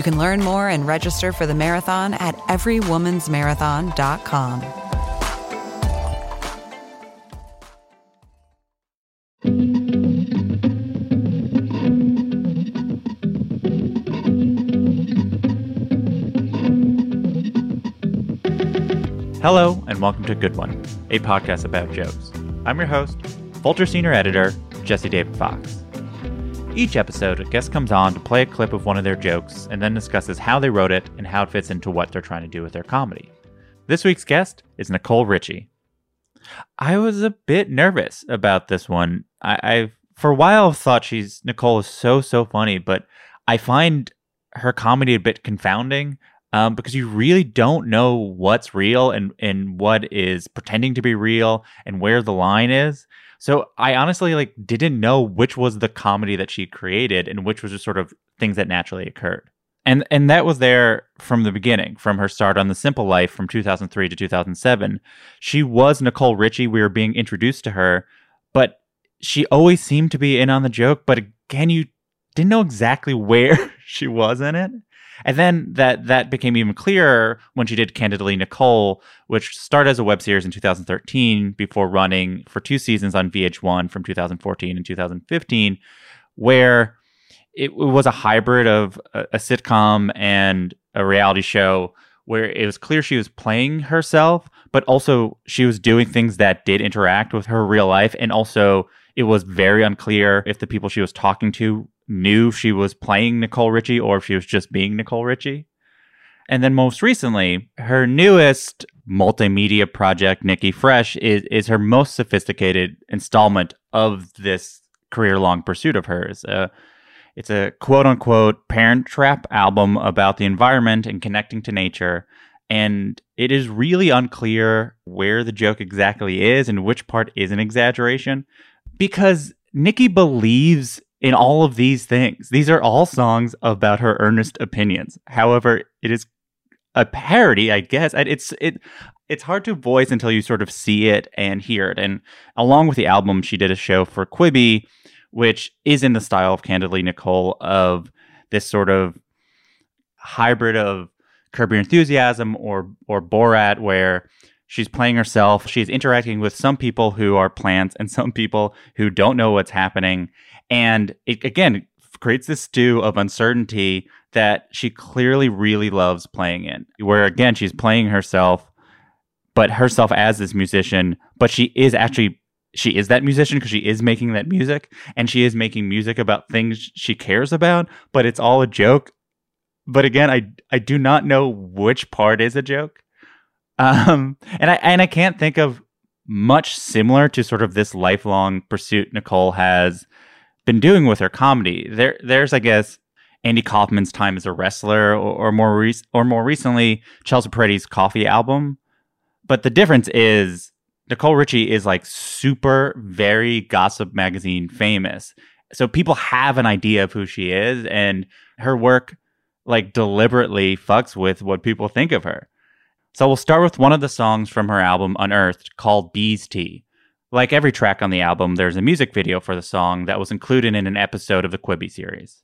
You can learn more and register for the marathon at everywomansmarathon.com. Hello, and welcome to Good One, a podcast about jokes. I'm your host, Vulture Senior Editor, Jesse David Fox. Each episode, a guest comes on to play a clip of one of their jokes and then discusses how they wrote it and how it fits into what they're trying to do with their comedy. This week's guest is Nicole Richie. I was a bit nervous about this one. I, I've for a while thought she's Nicole is so so funny, but I find her comedy a bit confounding um, because you really don't know what's real and and what is pretending to be real and where the line is. So I honestly like didn't know which was the comedy that she created and which was just sort of things that naturally occurred. And and that was there from the beginning, from her start on The Simple Life from 2003 to 2007. She was Nicole Richie. We were being introduced to her, but she always seemed to be in on the joke. But again, you didn't know exactly where she was in it. And then that that became even clearer when she did Candidly Nicole, which started as a web series in 2013 before running for two seasons on VH1 from 2014 and 2015, where it, was a hybrid of a, a sitcom and a reality show where it was clear she was playing herself, but also she was doing things that did interact with her real life. And also, it was very unclear if the people she was talking to knew she was playing Nicole Richie or if she was just being Nicole Richie. And then most recently, her newest multimedia project, Nikki Fresh, is, is her most sophisticated installment of this career long pursuit of hers. Uh, it's a quote unquote parent trap album about the environment and connecting to nature. And it is really unclear where the joke exactly is and which part is an exaggeration because Nikki believes in all of these things. These are all songs about her earnest opinions. However, it is a parody, I guess. It's it it's hard to voice until you sort of see it and hear it. And along with the album, she did a show for Quibi, which is in the style of Candidly Nicole of this sort of hybrid of Curb Your Enthusiasm or or Borat, where she's playing herself. She's interacting with some people who are plants and some people who don't know what's happening. And it again creates this stew of uncertainty that she clearly really loves playing in. Where again, she's playing herself, but herself as this musician, but she is actually she is that musician because she is making that music and she is making music about things she cares about, but it's all a joke. But again, I I do not know which part is a joke. Um and I and I can't think of much similar to sort of this lifelong pursuit Nicole has been doing with her comedy. There, there's, I guess, Andy Kaufman's time as a wrestler, or, or more, re- or more recently, Chelsea Peretti's Coffee album. But the difference is Nicole Richie is like super, very gossip magazine famous. So people have an idea of who she is, and her work like deliberately fucks with what people think of her. So we'll start with one of the songs from her album Unearthed called Bees Tea. Like every track on the album, there's a music video for the song that was included in an episode of the Quibi series.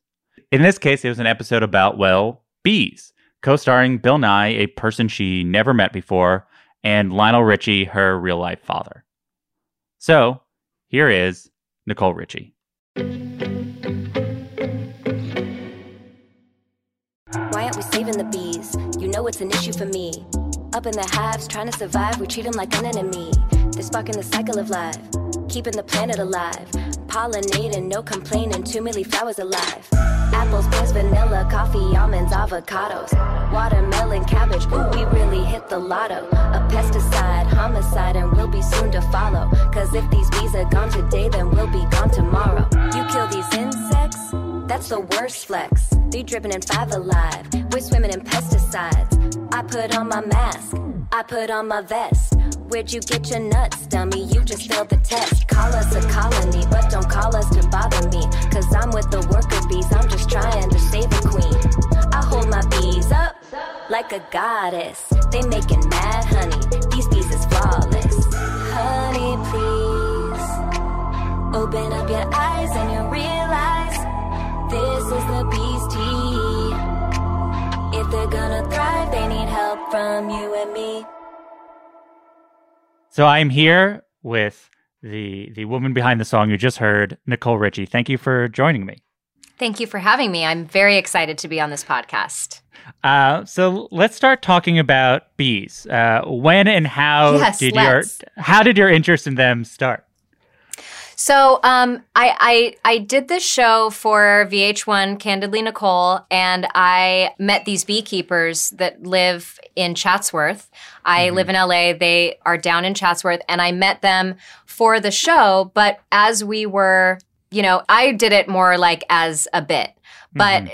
In this case, it was an episode about, well, bees. co starring Bill Nye, a person she never met before, and Lionel Richie, her real life father. So here is Nicole Richie. Why aren't we saving the bees? You know it's an issue for me. Up in the hives, trying to survive, we treat them like an enemy. They're sparking the cycle of life, keeping the planet alive. Pollinating, no complaining, two milli flowers alive. Apples, pears, vanilla, coffee, almonds, avocados. Watermelon, cabbage, ooh, we really hit the lotto. A pesticide, homicide, and we'll be soon to follow. Cause if these bees are gone today, then we'll be gone tomorrow. You kill these insects? That's the worst flex. Three dripping in five alive. We're swimming in pesticides. I put on my mask. I put on my vest. Where'd you get your nuts, dummy? You just failed the test. Call us a colony, but don't call us to bother me. Cause I'm with the worker bees, I'm just trying to save a queen. I hold my bees up like a goddess. They making mad honey, these bees from you and me. So I'm here with the the woman behind the song you just heard, Nicole Richie. Thank you for joining me. Thank you for having me. I'm very excited to be on this podcast. Uh, so let's start talking about bees. Uh, when and how Yes, did let's. your how did your interest in them start? So, um, I, I I did this show for VH1, Candidly Nicole, and I met these beekeepers that live in Chatsworth. I live in LA. They are down in Chatsworth, and I met them for the show. But as we were, you know, I did it more like as a bit. But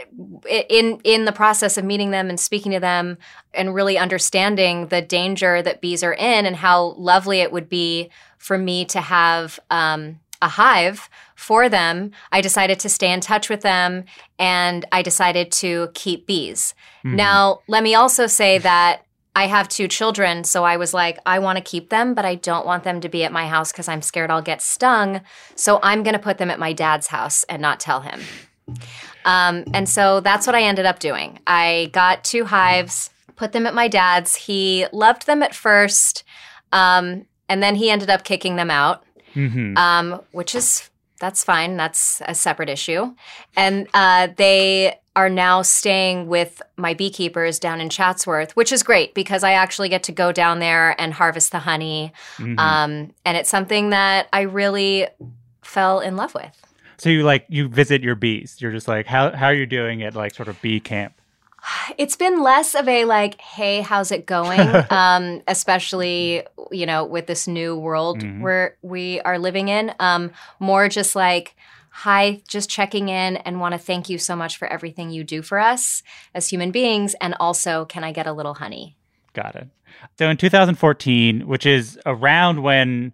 i- in in the process of meeting them and speaking to them and really understanding the danger that bees are in and how lovely it would be for me to have um, a hive for them, I decided to stay in touch with them and I decided to keep bees. Now, let me also say that I have two children, so I was like, I want to keep them, but I don't want them to be at my house because I'm scared I'll get stung. So I'm going to put them at my dad's house and not tell him. Um, and so that's what I ended up doing. I got two hives, put them at my dad's. He loved them at first, um, and then he ended up kicking them out, hmm um, which is that's fine. That's a separate issue. And uh, they are now staying with my beekeepers down in Chatsworth, which is great because I actually get to go down there and harvest the honey. Mm-hmm. Um, and it's something that I really fell in love with. So you like you visit your bees. You're just like how how are you doing at like sort of bee camp? It's been less of a like, hey, how's it going? um, especially, you know, with this new world Mhm. where we are living in. Um, more just like, hi, just checking in and want to thank you so much for everything you do for us as human beings. And also, can I get a little honey? Got it. So in 2014, which is around when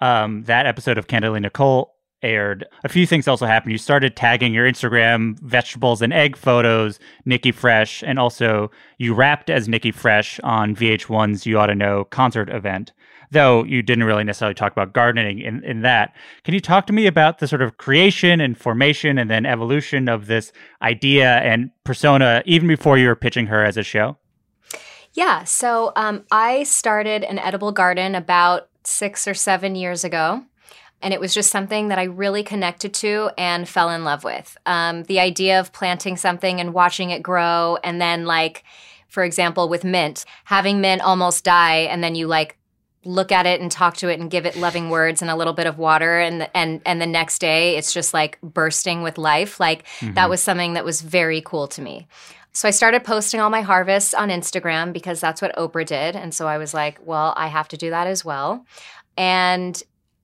um, that episode of Candidly Nicole aired, a few things also happened. You started tagging your Instagram vegetables and egg photos, Nikki Fresh, and also you rapped as Nikki Fresh on VH1's You Oughta Know concert event. Though you didn't really necessarily talk about gardening in, in that. Can you talk to me about the sort of creation and formation and then evolution of this idea and persona even before you were pitching her as a show? Yeah. So um, I started an edible garden about six or seven years ago. And it was just something that I really connected to and fell in love with. Um, the idea of planting something and watching it grow, and then, like, for example, with mint, having mint almost die, and then you like look at it and talk to it and give it loving words and a little bit of water and and and the next day it's just like bursting with life like that was something that was very cool to me so I started posting all my harvests on Instagram because that's what Oprah did. And so I was like, well, I have to do that as well. And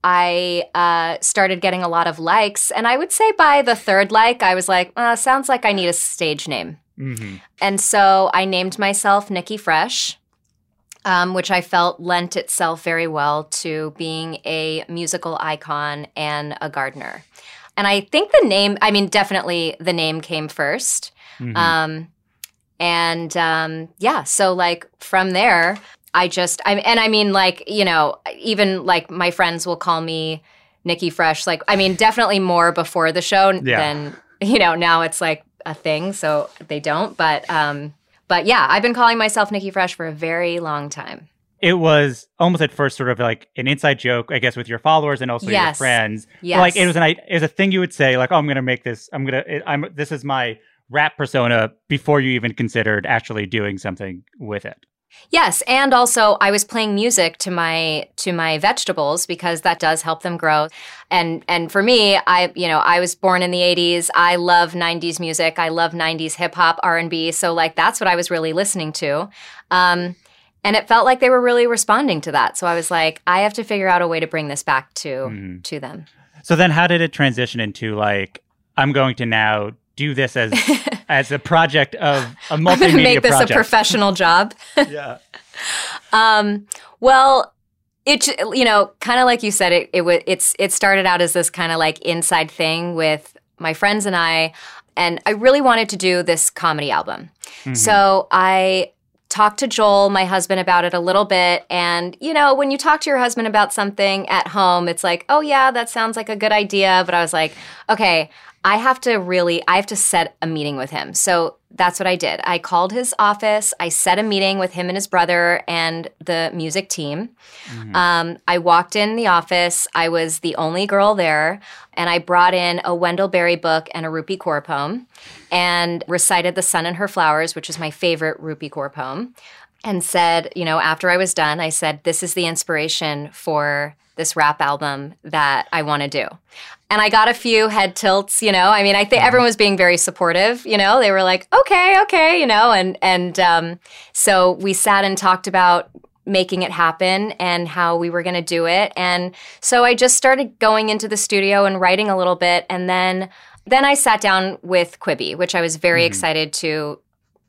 I uh, started getting a lot of likes. And I would say by the third like, I was like, uh, sounds like I need a stage name. Mm-hmm. And so I named myself Nikki Fresh, um, which I felt lent itself very well to being a musical icon and a gardener. And I think the name, I mean, definitely the name came 1st Mhm. Um, and um, yeah, so like from there, I just, I, and I mean, like, you know, even like my friends will call me Nikki Fresh. Like, I mean, definitely more before the show Yeah. than, you know, now it's like a thing. So they don't. But, um, But yeah, I've been calling myself Nikki Fresh for a very long time. It was almost at first sort of like an inside joke, I guess, with your followers and also your friends. Yes. Like it was an it was a thing you would say, like, "Oh, I'm gonna make this. I'm gonna. I'm. This is my rap persona." Before you even considered actually doing something with it. Yes, and also I was playing music to my to my vegetables because that does help them grow. And and for me, I you know, I was born in the 80s. I love 90s music. I love 90s hip hop, R&B. So like that's what I was really listening to. Um and it felt like they were really responding to that. So I was like, I have to figure out a way to bring this back to Mhm. to them. So then, how did it transition into like, I'm going to now do this as as a project of a I'm going to multimedia make this project? a professional job. yeah. Um, well, it you know, kind of like you said, it it wa- it's it started out as this kind of like inside thing with my friends and I, and I really wanted to do this comedy album. So I talked to Joel, my husband, about it a little bit. And, you know, when you talk to your husband about something at home, it's like, oh, yeah, that sounds like a good idea. But I was like, okay, I have to really, I have to set a meeting with him. So that's what I did. I called his office. I set a meeting with him and his brother and the music team. Um, I walked in the office. I was the only girl there. And I brought in a Wendell Berry book and a Rupi Kaur poem and recited The Sun and Her Flowers, which is my favorite Rupi Kaur poem. And said, you know, after I was done, I said, this is the inspiration for this rap album that I want to do. And I got a few head tilts, you know. I mean, I think everyone was being very supportive, you know. They were like, "Okay, okay," you know, and and um, so we sat and talked about making it happen and how we were going to do it. And so I just started going into the studio and writing a little bit, and then then I sat down with Quibi, which I was very excited to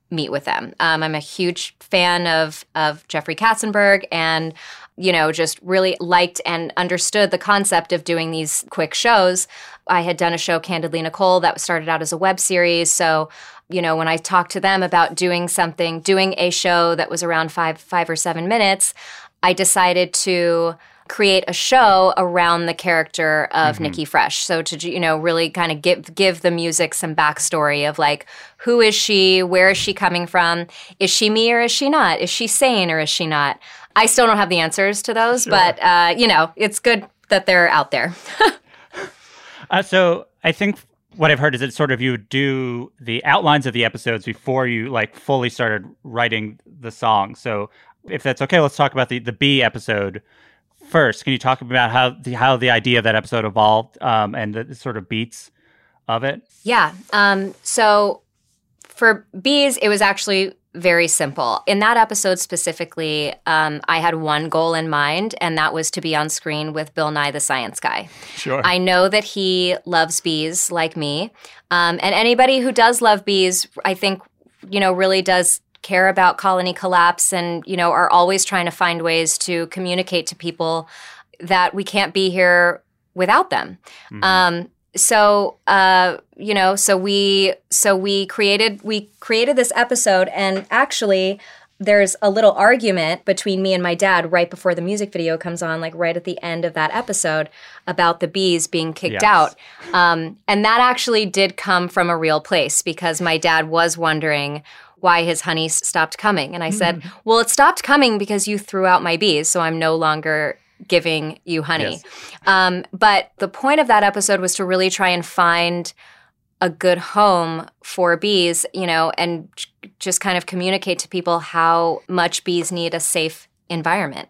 meet with them. Um, I'm a huge fan of of Jeffrey Katzenberg and you know just really liked and understood the concept of doing these quick shows. I had done a show Candidly Nicole that started out as a web series, so you know when I talked to them about doing something, doing a show that was around 5 5 or 7 minutes, I decided to create a show around the character of mm-hmm. Nikki Fresh. So to you know really kind of give give the music some backstory of like who is she, where is she coming from, is she me or is she not, is she sane or is she not? I still don't have the answers to those, but uh, you know it's good that they're out there. Uh, so I think what I've heard is that sort of you do the outlines of the episodes before you like fully started writing the song. So if that's okay, let's talk about the the B episode first. Can you talk about how the how the idea of that episode evolved um, and the, sort of beats of it? Yeah. Um, so for bees, it was actually very simple. In that episode specifically, um, I had one goal in mind, and that was to be on screen with Bill Nye the Science Guy. Sure. I know that he loves bees like me. Um, and anybody who does love bees, I think, you know, really does care about colony collapse and, you know, are always trying to find ways to communicate to people that we can't be here without them. Um, so uh, you know, so we so we created we created this episode, and actually, there's a little argument between me and my dad right before the music video comes on, like right at the end of that episode, about the bees being kicked Yes. out. Um, and that actually did come from a real place because my dad was wondering why his honey stopped coming. And I said, Well, it stopped coming because you threw out my bees, so I'm no longer giving you honey. Yes. Um, but the point of that episode was to really try and find a good home for bees, you know, and just kind of communicate to people how much bees need a safe environment.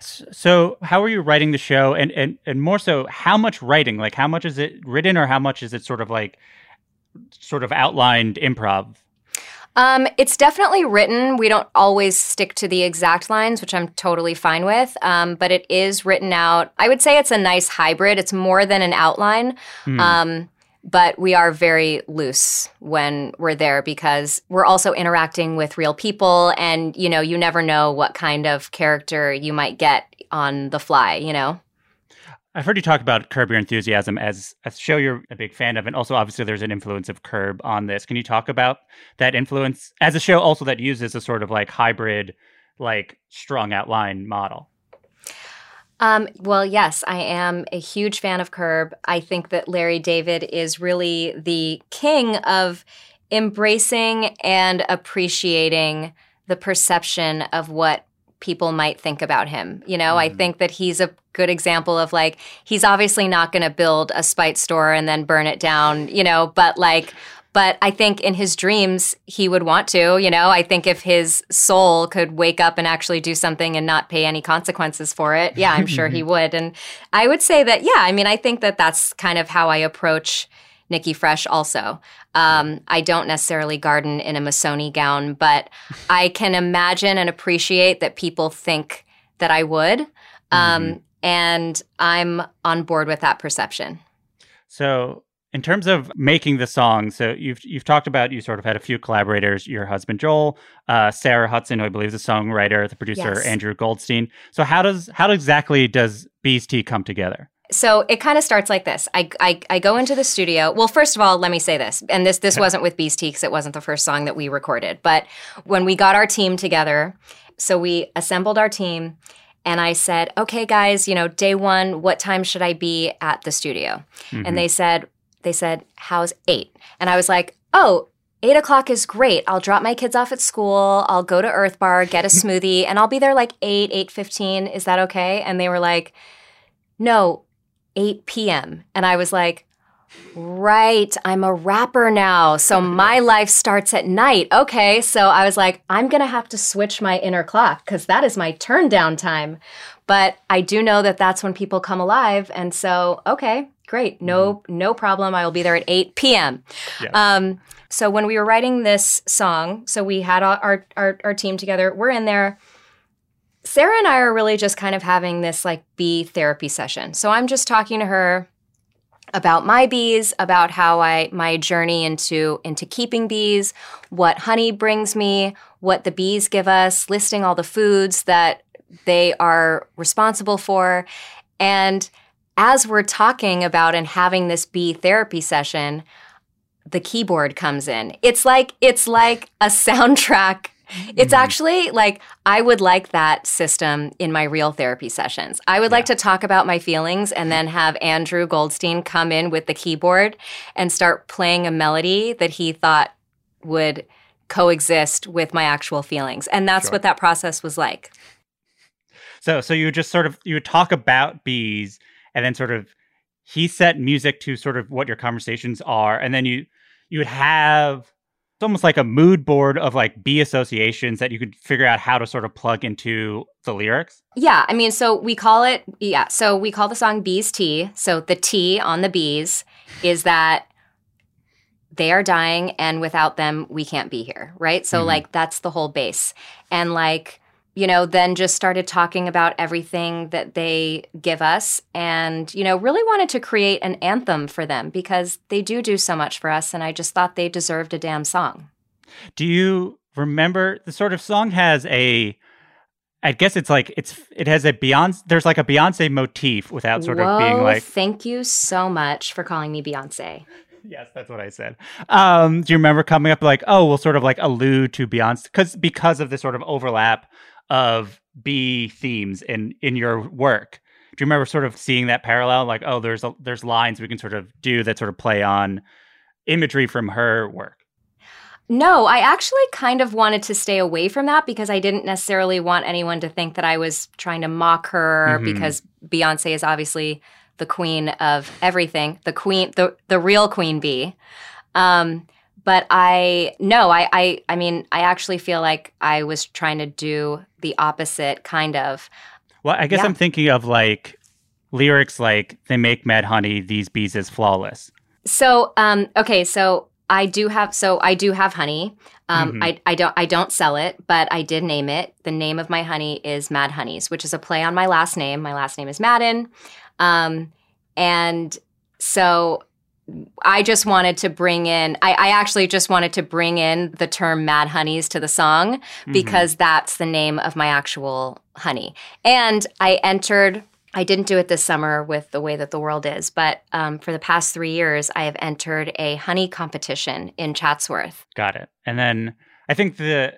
So how are you writing the show, and and and more so, how much writing? Like, how much is it written, or how much is it sort of like sort of outlined improv? Um, it's definitely written. We don't always stick to the exact lines, which I'm totally fine with. Um, but it is written out. I would say it's a nice hybrid. It's more than an outline. Um, but we are very loose when we're there because we're also interacting with real people and you know you never know what kind of character you might get on the fly you know I've heard you talk about Curb Your Enthusiasm as a show you're a big fan of, and also obviously there's an influence of Curb on this. Can you talk about that influence as a show also that uses a sort of like hybrid, like strong outline model? Um, well, yes, I am a huge fan of Curb. I think that Larry David is really the king of embracing and appreciating the perception of what people might think about him. You know, mm. I think that he's a good example of like, he's obviously not going to build a spite store and then burn it down, you know, but like, but I think in his dreams, he would want to, you know. I think if his soul could wake up and actually do something and not pay any consequences for it, yeah, I'm sure he would. And I would say that, yeah, I mean, I think that that's kind of how I approach Nikki Fresh also. Um, I don't necessarily garden in a Missoni gown, but I can imagine and appreciate that people think that I would. Um, mm-hmm. And I'm on board with that perception. So in terms of making the song, so you've you've talked about you sort of had a few collaborators, your husband Joel, uh, Sarah Hudson, who I believe is the songwriter, the producer yes. Andrew Goldstein. So how does how exactly does Bee's Tea come together? So it kind of starts like this. I, I, I go into the studio. Well, first of all, let me say this, and this this wasn't with because it wasn't the first song that we recorded. But when we got our team together, so we assembled our team, and I said, "Okay, guys, you know, day one, what time should I be at the studio?" Mm-hmm. And they said, they said, How's eight? And I was like, Oh, eight o'clock is great. I'll drop my kids off at school. I'll go to Earth Bar, get a smoothie, and I'll be there like eight, eight fifteen. Is that okay? And they were like, No, eight p.m. And I was like, Right, I'm a rapper now. So my life starts at night. Okay, so I was like, I'm going to have to switch my inner clock because that is my turn down time. But I do know that that's when people come alive. And so, okay, great. No, mm-hmm. no problem. I will be there at 8 p.m. Yeah. Um, so when we were writing this song, so we had our, our, our team together. We're in there. Sarah and I are really just kind of having this like bee therapy session. So I'm just talking to her about my bees, about how I my journey into into keeping bees, what honey brings me, what the bees give us, listing all the foods that they are responsible for. And as we're talking about and having this bee therapy session, the keyboard comes in. It's like it's like a soundtrack. It's mm-hmm. actually like I would like that system in my real therapy sessions. I would yeah. like to talk about my feelings and then have Andrew Goldstein come in with the keyboard and start playing a melody that he thought would coexist with my actual feelings. And that's sure. what that process was like. So so you just sort of you would talk about bees and then sort of he set music to sort of what your conversations are and then you you would have it's almost like a mood board of like bee associations that you could figure out how to sort of plug into the lyrics. Yeah i mean so we call it yeah so we call the song bees tea so the tea on the bees is that they are dying and without them we can't be here right? So mm-hmm. like that's the whole base. And like you know, then just started talking about everything that they give us and, you know, really wanted to create an anthem for them because they do do so much for us. And I just thought they deserved a damn song. Do you remember the sort of song has a, I guess it's like it's it has a Beyonce. There's like a Beyonce motif without sort Whoa, of being like. Thank you so much for calling me Beyonce. yes, that's what I said. Um, do you remember coming up like, oh, we'll sort of like allude to Beyonce because because of this sort of overlap of bee themes in in your work. Do you remember sort of seeing that parallel? Like, oh, there's a, there's lines we can sort of do that sort of play on imagery from her work. No, I actually kind of wanted to stay away from that because I didn't necessarily want anyone to think that I was trying to mock her mm-hmm. because Beyonce is obviously the queen of everything, the queen, the the real queen bee. Um, but I no, I, I I mean I actually feel like I was trying to do the opposite kind of. Well, I guess yeah. I'm thinking of like lyrics like they make mad honey, these bees is flawless. So um okay, so I do have so I do have honey. Um, mm-hmm. I, I don't I don't sell it, but I did name it. The name of my honey is Mad Honeys, which is a play on my last name. My last name is Madden, um, and so I just wanted to bring in, I, I, actually just wanted to bring in the term Mad Honeys to the song mm-hmm. because mm-hmm. that's the name of my actual honey. And I entered, I didn't do it this summer with the way that the world is, but um, for the past three years, I have entered a honey competition in Chatsworth. Got it. And then I think the,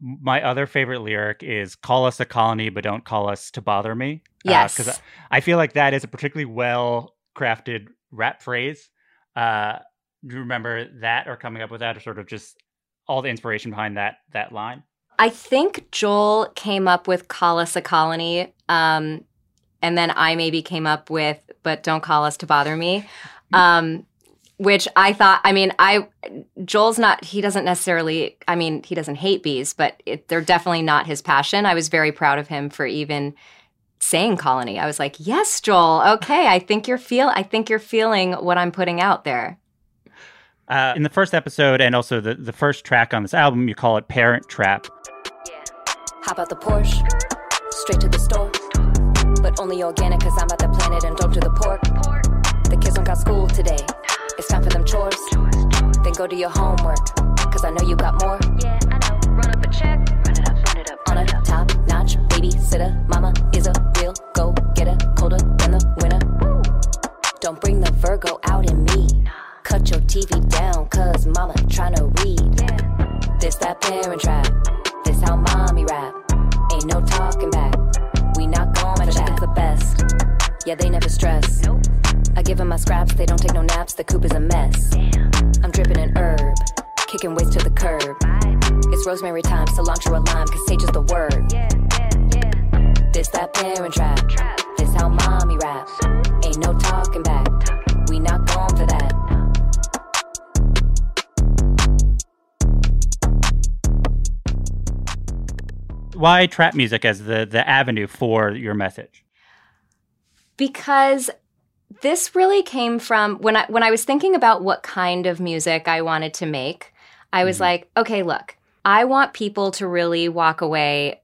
my other favorite lyric is call us a colony, but don't call us to bother me. Uh, yes. Because uh, I feel like that is a particularly well crafted rap phrase uh, do you remember that or coming up with that or sort of just all the inspiration behind that that line? I think Joel came up with "Call Us a Colony," um, and then I maybe came up with "But Don't Call Us to Bother Me," um, which I thought. I mean, I Joel's not. He doesn't necessarily. I mean, he doesn't hate bees, but it, they're definitely not his passion. I was very proud of him for even saying colony. I was like, "Yes, Joel. Okay, I think you're feel. I think you're feeling what I'm putting out there." Uh, in the first episode and also the, the first track on this album, you call it Parent Trap. Hop out the Porsche, straight to the store. But only organic, cause I'm about the planet and don't do the pork. The kids don't got school today. It's time for them chores. Then go do your homework, cause I know you got more. Yeah, I know. Run up a check, babysitter, mama is a real go getter, colder than the winter. Don't bring the Virgo out in me. Cut your TV down, cause mama tryna read. This that parent trap. This how mommy rap. Ain't no talking back. We not going for that. the best. Yeah, they never stress. I give them my scraps, they don't take no naps. The coop is a mess. Damn. I'm dripping in herb, kicking waste to the curb. It's rosemary time, cilantro lime, is the word. This that parent trap. This how mommy rap. Ain't no talking back. We not going for that. Why trap music as the, the avenue for your message? because this really came from when I when I was thinking about what kind of music I wanted to make. I was mm-hmm. like, okay, look, I want people to really walk away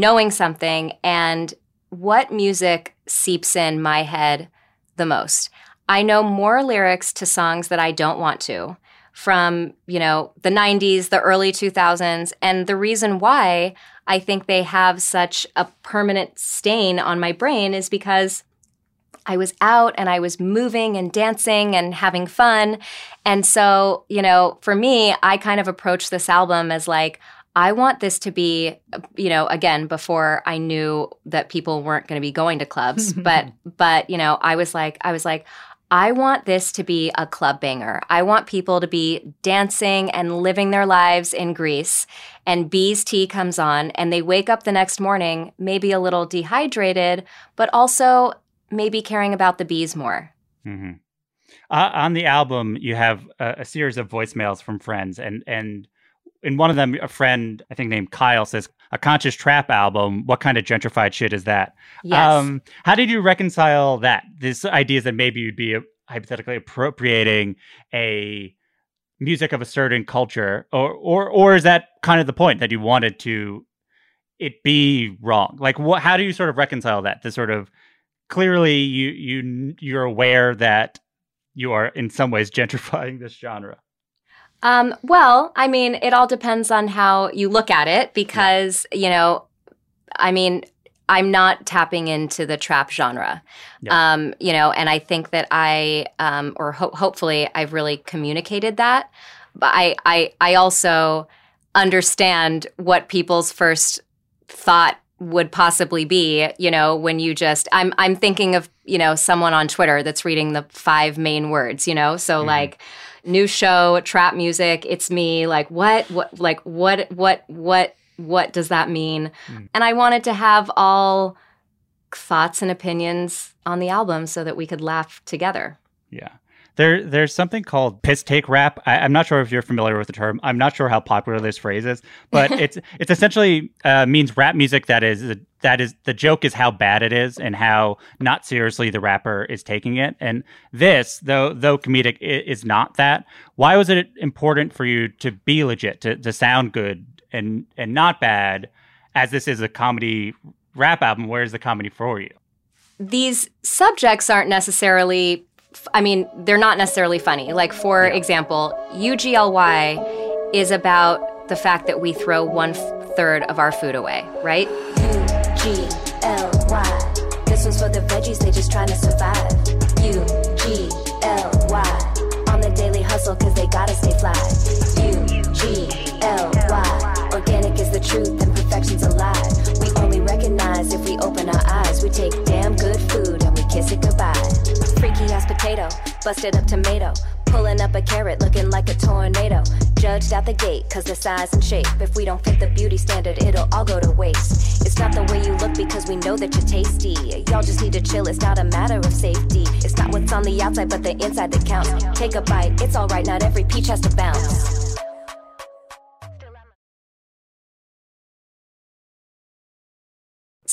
knowing something and what music seeps in my head the most. I know more lyrics to songs that I don't want to from, you know, the 90s, the early 2000s, and the reason why I think they have such a permanent stain on my brain is because I was out and I was moving and dancing and having fun. And so, you know, for me, I kind of approach this album as like, I want this to be, you know, again, before I knew that people weren't going to be going to clubs, but, but, you know, I was like, I was like, I want this to be a club banger. I want people to be dancing and living their lives in Greece. And Bees Tea comes on, and they wake up the next morning, maybe a little dehydrated, but also maybe caring about the bees more. hmm Uh, on the album, you have a, a series of voicemails from friends, and and in one of them, a friend I think named Kyle says, "A conscious trap album. What kind of gentrified shit is that?" Yes. Um, how did you reconcile that? This idea that maybe you'd be uh, hypothetically appropriating a music of a certain culture, or or or is that kind of the point that you wanted to it be wrong? Like, what? How do you sort of reconcile that? The sort of clearly you you you're aware that you are in some ways gentrifying this genre. Um, well, I mean, it all depends on how you look at it because, you know, I mean, I'm not tapping into the trap genre. Yeah. Um, you know, and I think that I, um, or ho- hopefully I've really communicated that. But I, I, I also understand what people's first thought would possibly be, you know, when you just I'm I'm thinking of, you know, someone on Twitter that's reading the five main words, you know? So like new show, trap music, it's me, like what what like what what what what does that mean? Hmm. And I wanted to have all thoughts and opinions on the album so that we could laugh together. Yeah. There, there's something called piss take rap. I, I'm not sure if you're familiar with the term. I'm not sure how popular this phrase is, but it's it's essentially uh, means rap music that is that is the joke is how bad it is and how not seriously the rapper is taking it. And this, though though comedic, is not that. Why was it important for you to be legit, to to sound good and and not bad, as this is a comedy rap album? Where's the comedy for you? these subjects aren't necessarily I mean, they're not necessarily funny. Like for example, UGLY is about the fact that we throw one third of our food away, right? U-G-L-Y. This one's for the veggies, they just trying to survive. U-G-L-Y. On the daily hustle, cause they gotta stay fly. U-G-L-Y. Organic is the truth and perfection's a lie. We only recognize if we open our eyes. We take damn good food and we kiss it goodbye. Freaky ass potato, busted up tomato. Pulling up a carrot looking like a tornado. Judged at the gate, cause the size and shape. If we don't fit the beauty standard, it'll all go to waste. It's not the way you look because we know that you're tasty. Y'all just need to chill, it's not a matter of safety. It's not what's on the outside, but the inside that counts. Take a bite, it's alright, not every peach has to bounce.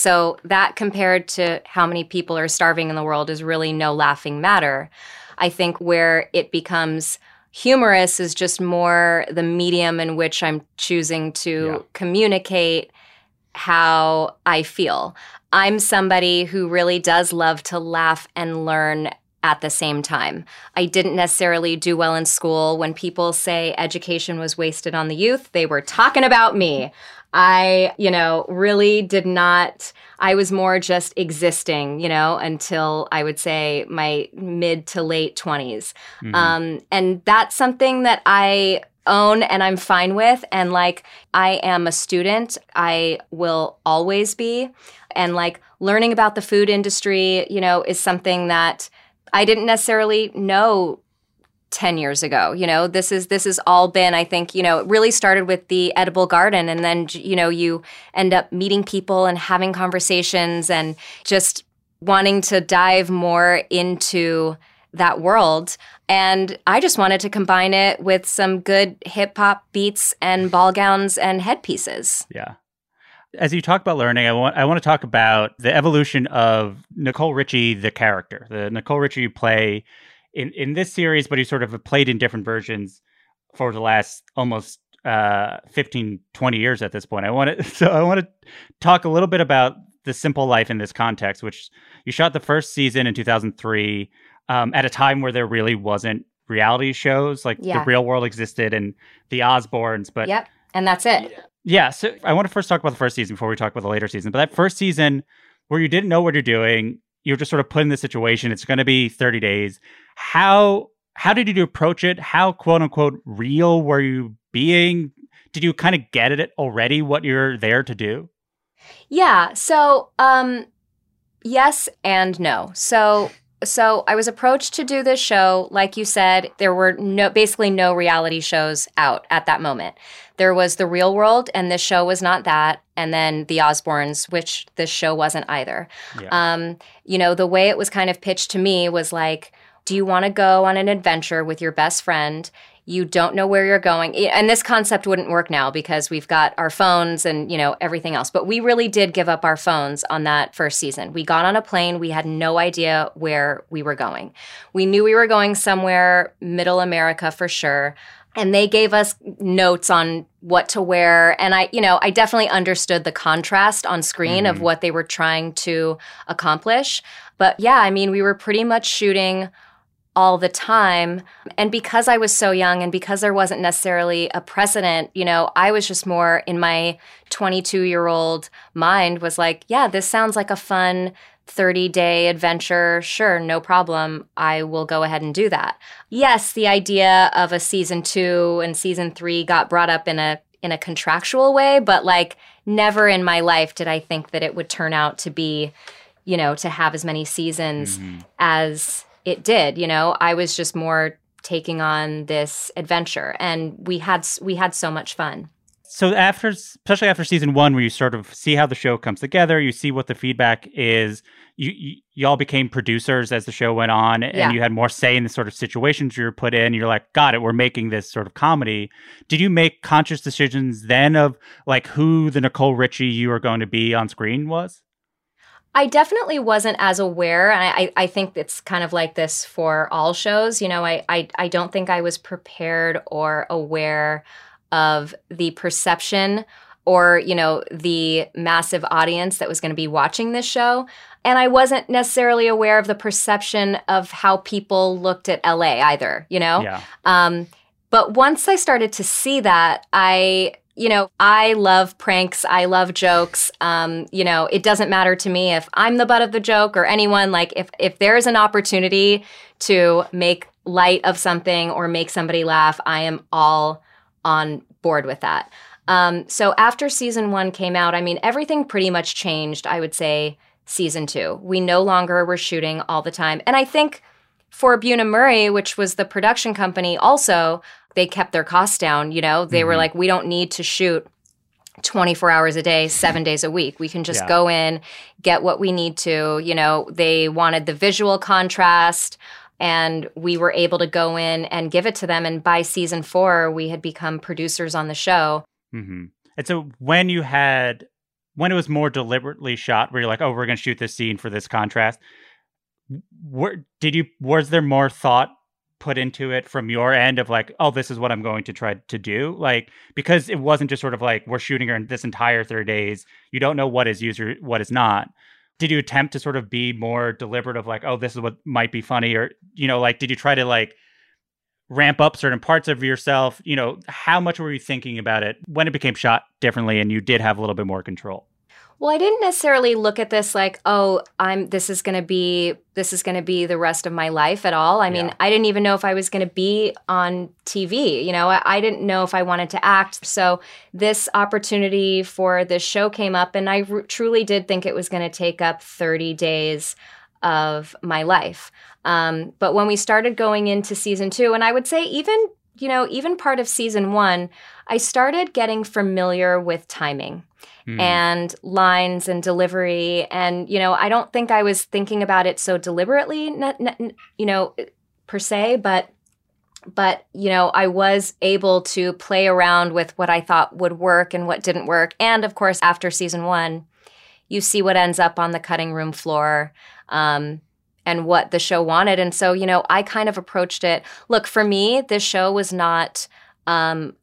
So that compared to how many people are starving in the world is really no laughing matter. I think where it becomes humorous is just more the medium in which I'm choosing to Yeah. communicate how I feel. I'm somebody who really does love to laugh and learn at the same time. I didn't necessarily do well in school. When people say education was wasted on the youth, they were talking about me. I, you know, really did not, I was more just existing, you know, until I would say my mid to late 20s. Um, and that's something that I own and I'm fine with. And like, I am a student, I will always be. And like, learning about the food industry, you know, is something that I didn't necessarily know 10 years ago you know this is this has all been i think you know it really started with the edible garden and then you know you end up meeting people and having conversations and just wanting to dive more into that world and i just wanted to combine it with some good hip hop beats and ball gowns and headpieces Yeah. As you talk about learning, I want I want to talk about the evolution of Nicole Richie, the character. The Nicole Richie you play in in this series, but he sort of played in different versions for the last almost uh 15 20 years at this point. I want to so I want to talk a little bit about the simple life in this context, which you shot the first season in 2003 um, at a time where there really wasn't reality shows like Yeah. the real world existed and the Osbournes, but yep and that's it yeah, so I want to first talk about the first season before we talk about the later season. But that first season where you didn't know what you're doing, you're just sort of put in this situation. It's going to be 30 days. How how did you approach it? How quote unquote real were you being? Did you kind of get it already what you're there to do? Yeah. So, um, yes and no. So, so I was approached to do this show. Like you said, there were no, basically no reality shows out at that moment. There was the real world, and this show was not that. And then the Osbournes, which this show wasn't either. Yeah. Um, you know, the way it was kind of pitched to me was like, do you want to go on an adventure with your best friend? You don't know where you're going. And this concept wouldn't work now because we've got our phones and, you know, everything else. But we really did give up our phones on that first season. We got on a plane. We had no idea where we were going. We knew we were going somewhere middle America for sure. And they gave us notes on what to wear. And I, you know, I definitely understood the contrast on screen of mm-hmm. what they were trying to accomplish. But yeah, I mean, we were pretty much shooting all the time. And because I was so young and because there wasn't necessarily a precedent, you know, I was just more in my 22 year old mind was like, yeah, this sounds like a fun 30 day adventure. Sure, no problem. I will go ahead and do that. Yes, the idea of a season two and season three got brought up in a in a contractual way, but like never in my life did I think that it would turn out to be, you know, to have as many seasons mm-hmm. as it did. You know, I was just more taking on this adventure, and we had we had so much fun. so after especially after season one where you sort of see how the show comes together you see what the feedback is you, you y'all became producers as the show went on and Yeah. you had more say in the sort of situations you were put in you're like got it we're making this sort of comedy did you make conscious decisions then of like who the nicole richie you were going to be on screen was I definitely wasn't as aware. And I, I think it's kind of like this for all shows. You know, I, I, I don't think I was prepared or aware of the perception or, you know, the massive audience that was going to be watching this show. And I wasn't necessarily aware of the perception of how people looked at LA either, you know? yeah Um, but once I started to see that, I, you know, I love pranks. I love jokes. Um, you know, it doesn't matter to me if I'm the butt of the joke or anyone. Like, if if there is an opportunity to make light of something or make somebody laugh, I am all on board with that. Um, so after season one came out, I mean, everything pretty much changed. I would say season two. We no longer were shooting all the time, and I think for Bunim Murray, which was the production company, also they kept their costs down. You know, they were like, we don't need to shoot 24 hours a day, seven days a week. We can just Yeah. go in, get what we need to. You know, they wanted the visual contrast, and we were able to go in and give it to them. And by season four, we had become producers on the show. Mm-hmm. And so when you had when it was more deliberately shot, where you're like, oh, we're going to shoot this scene for this contrast. Where did you? Was there more thought put into it from your end of like, oh, this is what I'm going to try to do? Like because it wasn't just sort of like we're shooting her in this entire 30 days. You don't know what is user, what is not. Did you attempt to sort of be more deliberate of like, oh, this is what might be funny, or you know, like, did you try to like ramp up certain parts of yourself? You know, how much were you thinking about it when it became shot differently and you did have a little bit more control? Well, I didn't necessarily look at this like, oh, I'm this is going to be this is going to be the rest of my life at all. I mean, Yeah. I didn't even know if I was going to be on TV. You know, I, I didn't know if I wanted to act. So this opportunity for this show came up, and I r- truly did think it was going to take up 30 days of my life. Um, but when we started going into season two, and I would say even you know even part of season one, I started getting familiar with timing Hmm. and lines and delivery. And you know i don't think i was thinking about it so deliberately you know per se but but you know i was able to play around with what i thought would work and what didn't work. And of course after season one you see what ends up on the cutting room floor. Um, and what the show wanted and so you know i kind of approached it look for me this show was not um,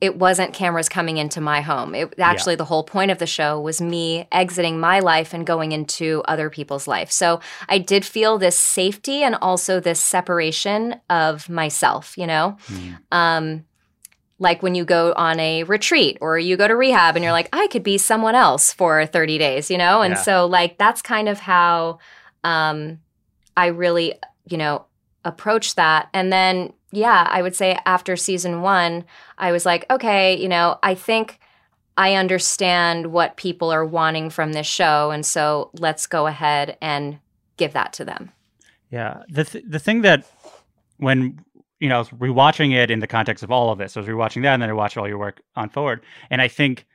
it wasn't cameras coming into my home. It actually the whole point of the show was me exiting my life and going into other people's life. So I did feel this safety and also this separation of myself, you know? Hmm. Um like when you go on a retreat or you go to rehab and you're like, I could be someone else for 30 days, you know? And Yeah. so like that's kind of how um I really, you know, approach that. And then, yeah, I would say after season one, I was like, okay, you know, I think I understand what people are wanting from this show. And so let's go ahead and give that to them. Yeah, the th- the thing that when you know I was rewatching it in the context of all of this, I was rewatching that, and then I watched all your work on forward, and I think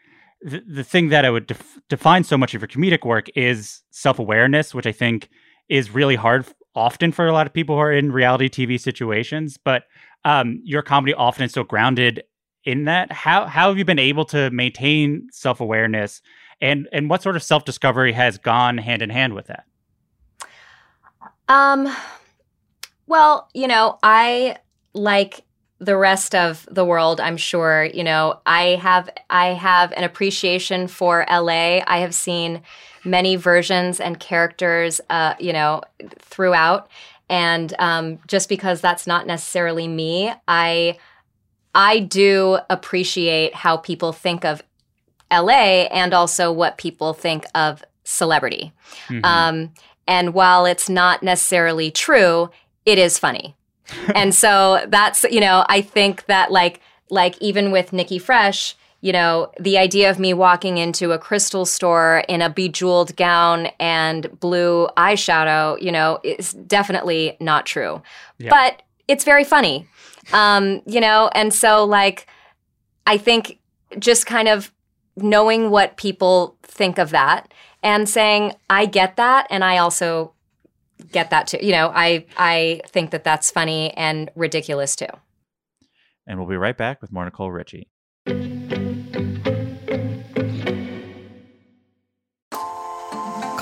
the the thing that I would def- define so much of your comedic work is self awareness, which I think is really hard often for a lot of people who are in reality TV situations. But um, your comedy often is so grounded in that. How how have you been able to maintain self awareness, and and what sort of self discovery has gone hand in hand with that? Um, well, you know, I like the rest of the world, I'm sure, you know, I have I have an appreciation for LA. I have seen many versions and characters uh, you know, throughout. And um, just because that's not necessarily me, I I do appreciate how people think of LA and also what people think of celebrity. Mhm. Um, and while it's not necessarily true, it is funny. and so that's, you know, I think that like like even with Nikki Fresh, you know, the idea of me walking into a crystal store in a bejeweled gown and blue eyeshadow, you know, is definitely not true. Yeah. But it's very funny. Um, you know, and so like I think just kind of knowing what people think of that and saying I get that and I also get that too. You know, I I think that that's funny and ridiculous too. and we'll be right back with more Nicole Richie.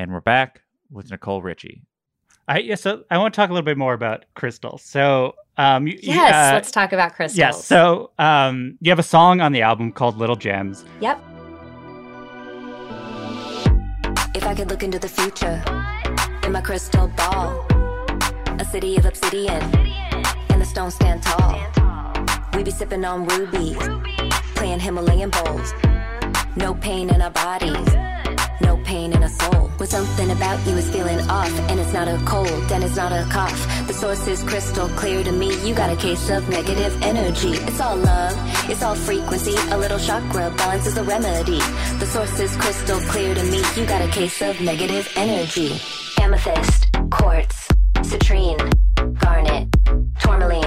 And we're back with Nicole Richie. I yeah, so I want to talk a little bit more about crystals. So um you, you- Yes, uh, let's talk about crystals. Yes. So um you have a song on the album called Little Gems. Yep. If I could look into the future in my crystal ball, a city of obsidian, and the stones stand tall. We be sipping on rubies, playing Himalayan bowls. No pain in our bodies, no pain in a soul. When something about you is feeling off, and it's not a cold, and it's not a cough. The source is crystal clear to me. You got a case of negative energy. It's all love, it's all frequency. A little chakra balance is a remedy. The source is crystal clear to me. You got a case of negative energy. Amethyst, quartz, citrine, garnet, tourmaline,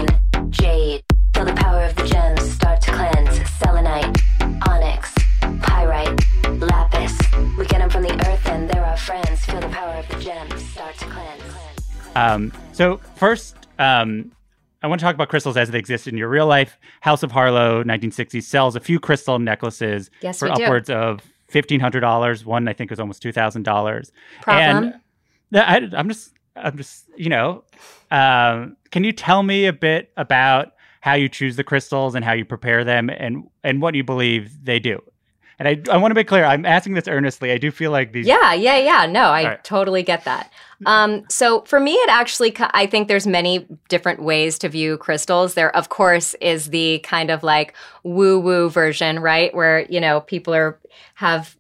Um so first um I want to talk about crystals as they exist in your real life. House of Harlow, 1960, sells a few crystal necklaces Yes, for we do. upwards of fifteen hundred dollars. One I think was almost two thousand dollars. Problem? And I, I'm just, I'm just, you know, um, can you tell me a bit about how you choose the crystals and how you prepare them and and what you believe they do? And I, I want to be clear. I'm asking this earnestly. I do feel like these. Yeah, yeah, yeah. No, I right. totally get that. Um, so for me, it actually, I think there's many different ways to view crystals. There, of course, is the kind of like woo woo version, right? Where, you know, people are, have,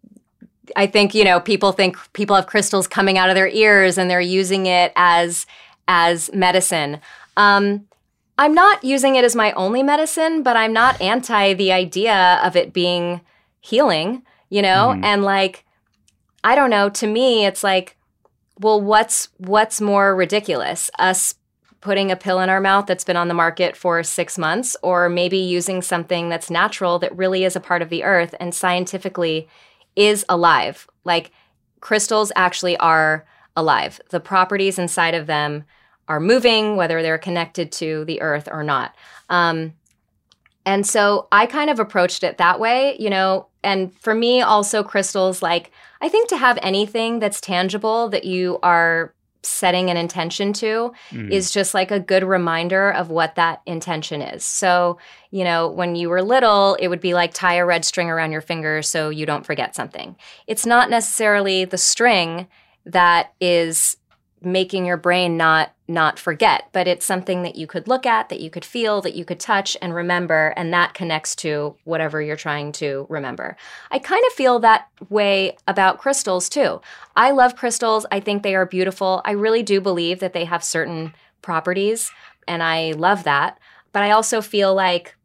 I think, you know, people think people have crystals coming out of their ears and they're using it as, as medicine. Um, I'm not using it as my only medicine, but I'm not anti the idea of it being healing, you know? Mhm. And like, I don't know, to me it's like, well, what's what's more ridiculous? Us putting a pill in our mouth that's been on the market for 6 months or maybe using something that's natural that really is a part of the earth and scientifically is alive. Like crystals actually are alive. The properties inside of them are moving, whether they're connected to the earth or not. Um, and so I kind of approached it that way, you know. And for me, also, crystals, like, I think to have anything that's tangible that you are setting an intention to Mm. is just like a good reminder of what that intention is. So, you know, when you were little, it would be like tie a red string around your finger so you don't forget something. It's not necessarily the string that is making your brain not not forget but it's something that you could look at that you could feel that you could touch and remember and that connects to whatever you're trying to remember. I kind of feel that way about crystals too. I love crystals. I think they are beautiful. I really do believe that they have certain properties and i love that. But i also feel like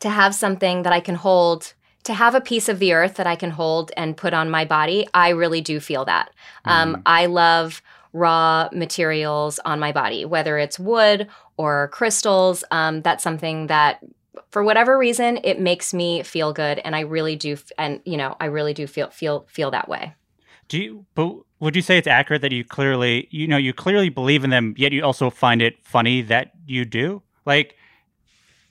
to have something that i can hold to have a piece of the earth that i can hold and put on my body i really do feel that. Um, i love raw materials on my body, whether it's wood or crystals. Um, that's something that, for whatever reason, it makes me feel good, and I really do. And you know, I really do feel feel feel that way. Do you? But would you say it's accurate that you clearly, you know, you clearly believe in them, yet you also find it funny that you do? Like,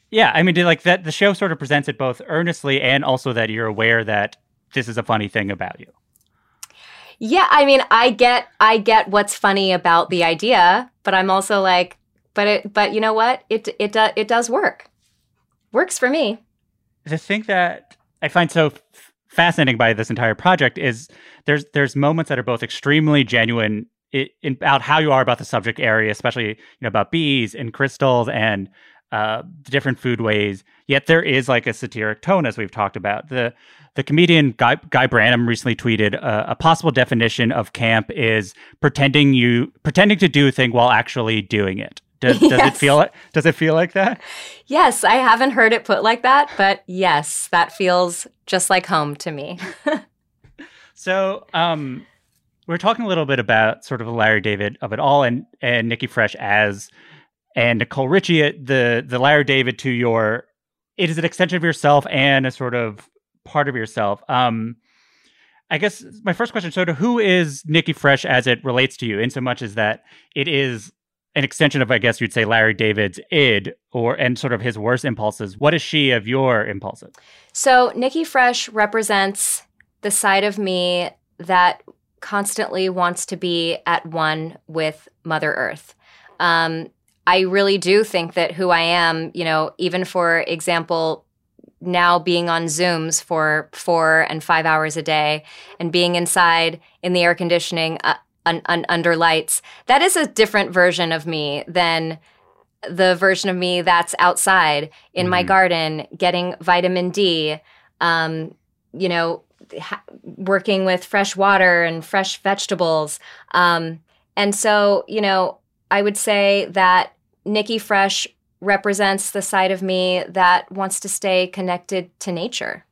yeah, I mean, like that. The show sort of presents it both earnestly and also that you're aware that this is a funny thing about you. Yeah, I mean, I get I get what's funny about the idea, but I'm also like, but it, but you know what? It it do, it does work. Works for me. the thing that I find so f- fascinating by this entire project is there's there's moments that are both extremely genuine i- in, about how you are about the subject area, especially you know about bees and crystals and uh, different food ways. Yet there is like a satiric tone, as we've talked about. The the comedian Guy, Guy Branum recently tweeted uh, a possible definition of camp is pretending you pretending to do a thing while actually doing it. Does, does it feel like does it feel like that? Yes, I haven't heard it put like that, but yes, that feels just like home to me. So, um, we're talking a little bit about sort of the Larry David of it all, and and Nikki Fresh as and Nicole Richie, the the Larry David to your. It is an extension of yourself and a sort of part of yourself. Um, I guess my first question: so, to who is Nikki Fresh as it relates to you, in so much as that it is an extension of, I guess you'd say, Larry David's id or and sort of his worst impulses. What is she of your impulses? So, Nikki Fresh represents the side of me that constantly wants to be at one with Mother Earth. Um, I really do think that who I am, you know, even for example, now being on Zooms for four and five hours a day and being inside in the air conditioning uh, un- un- under lights, that is a different version of me than the version of me that's outside in my Mhm. garden getting vitamin D, um, you know, ha- working with fresh water and fresh vegetables. Um, and so, you know, I would say that Nikki Fresh represents the side of me that wants to stay connected to nature.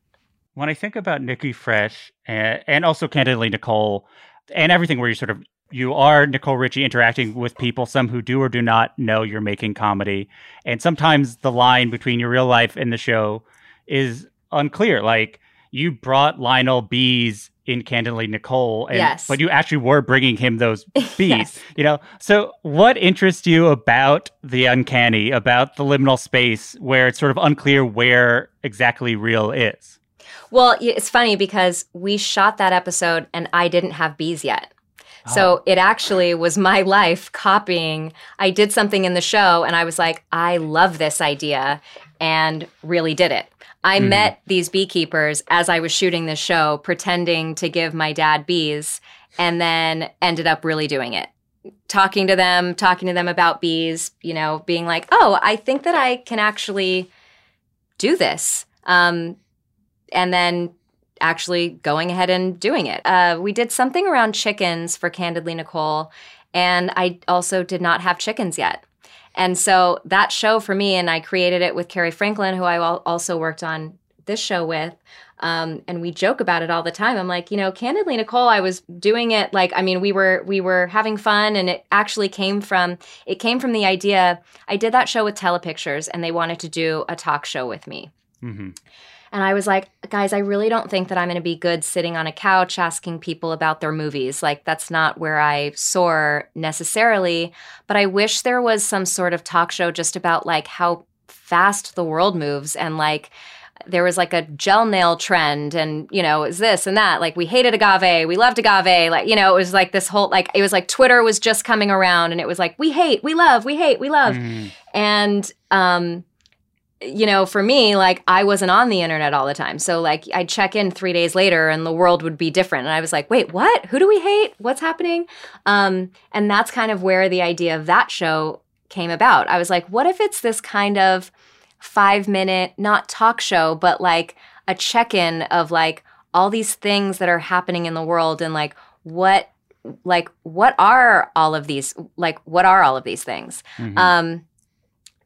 when I think about Nikki Fresh and, and also candidly Nicole and everything where you sort of you are Nicole Richie interacting with people, some who do or do not know you're making comedy, and sometimes the line between your real life and the show is unclear. Like you brought Lionel bees in candidly Nicole, and, Yes. but you actually were bringing him those bees. Yes. You know, so what interests you about the uncanny, about the liminal space where it's sort of unclear where exactly real is? Well, it's funny because we shot that episode and I didn't have bees yet. So oh. it actually was my life copying. I did something in the show and I was like, I love this idea and really did it. I Mhm. met these beekeepers as I was shooting this show, pretending to give my dad bees, and then ended up really doing it. Talking to them, talking to them about bees, you know, being like, oh, I think that I can actually do this. Um, and then actually going ahead and doing it. Uh, we did something around chickens for Candidly Nicole, and I also did not have chickens yet. And so that show for me, and I created it with Carrie Franklin, who I also worked on this show with. Um, and we joke about it all the time. I'm like, you know, candidly, Nicole, I was doing it like, I mean, we were we were having fun, and it actually came from it came from the idea. I did that show with Telepictures, and they wanted to do a talk show with me. Mm-hmm. And I was like, guys, I really don't think that I'm going to be good sitting on a couch asking people about their movies. Like, that's not where I soar necessarily. But I wish there was some sort of talk show just about like how fast the world moves and like, there was like a gel nail trend and you know is this and that like we hated agave we loved agave like you know it was like this whole like it was like twitter was just coming around and it was like we hate we love we hate we love Mm. and um you know for me like i wasn't on the internet all the time. So like i'd check in three days later and the world would be different. And i was like wait what? Who do we hate? What's happening? Um and that's kind of where the idea of that show came about. I was like what if it's this kind of five minute not talk show but like a check-in of like all these things that are happening in the world and like what like what are all of these like what are all of these things? Mhm. um,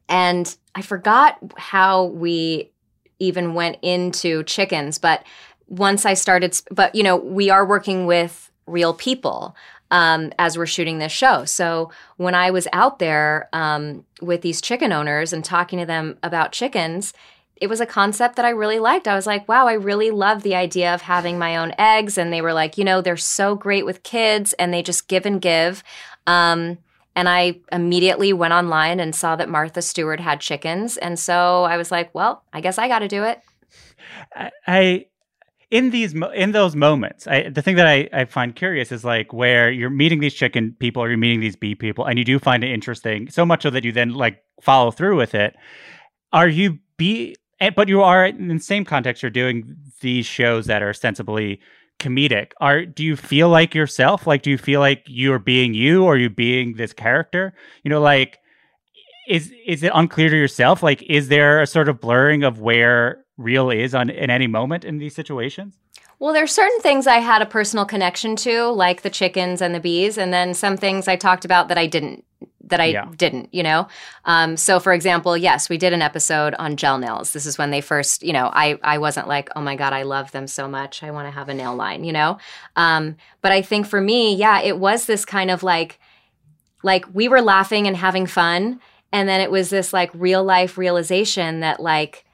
and I forgot how we even went into chickens, but once I started, but you know, we are working with real people um, as we're shooting this show. So when I was out there um, with these chicken owners and talking to them about chickens, it was a concept that I really liked. I was like, wow, I really love the idea of having my own eggs. And they were like, you know, they're so great with kids and they just give and give. Um, and I immediately went online and saw that Martha Stewart had chickens. And so I was like, well, I guess I got to do it. I, I in these in those moments, I, the thing that I, I find curious is like where you're meeting these chicken people or you're meeting these bee people, and you do find it interesting so much so that you then like follow through with it. Are you bee eh, but you are in the same context. You're doing these shows that are ostensibly comedic. Are do you feel like yourself? Like, do you feel like you're being you, or you being this character? You know, like is is it unclear to yourself? Like, is there a sort of blurring of where real is on in any moment in these situations? Well, there's certain things I had a personal connection to, like the chickens and the bees, and then some things I talked about that I didn't that I Yeah. didn't, you know. Um, so, for example, yes, we did an episode on gel nails. This is when they first, you know, I I wasn't like, oh my god, I love them so much, I want to have a nail line, you know. Um, but I think for me, yeah, it was this kind of like, like we were laughing and having fun, and then it was this like real life realization that like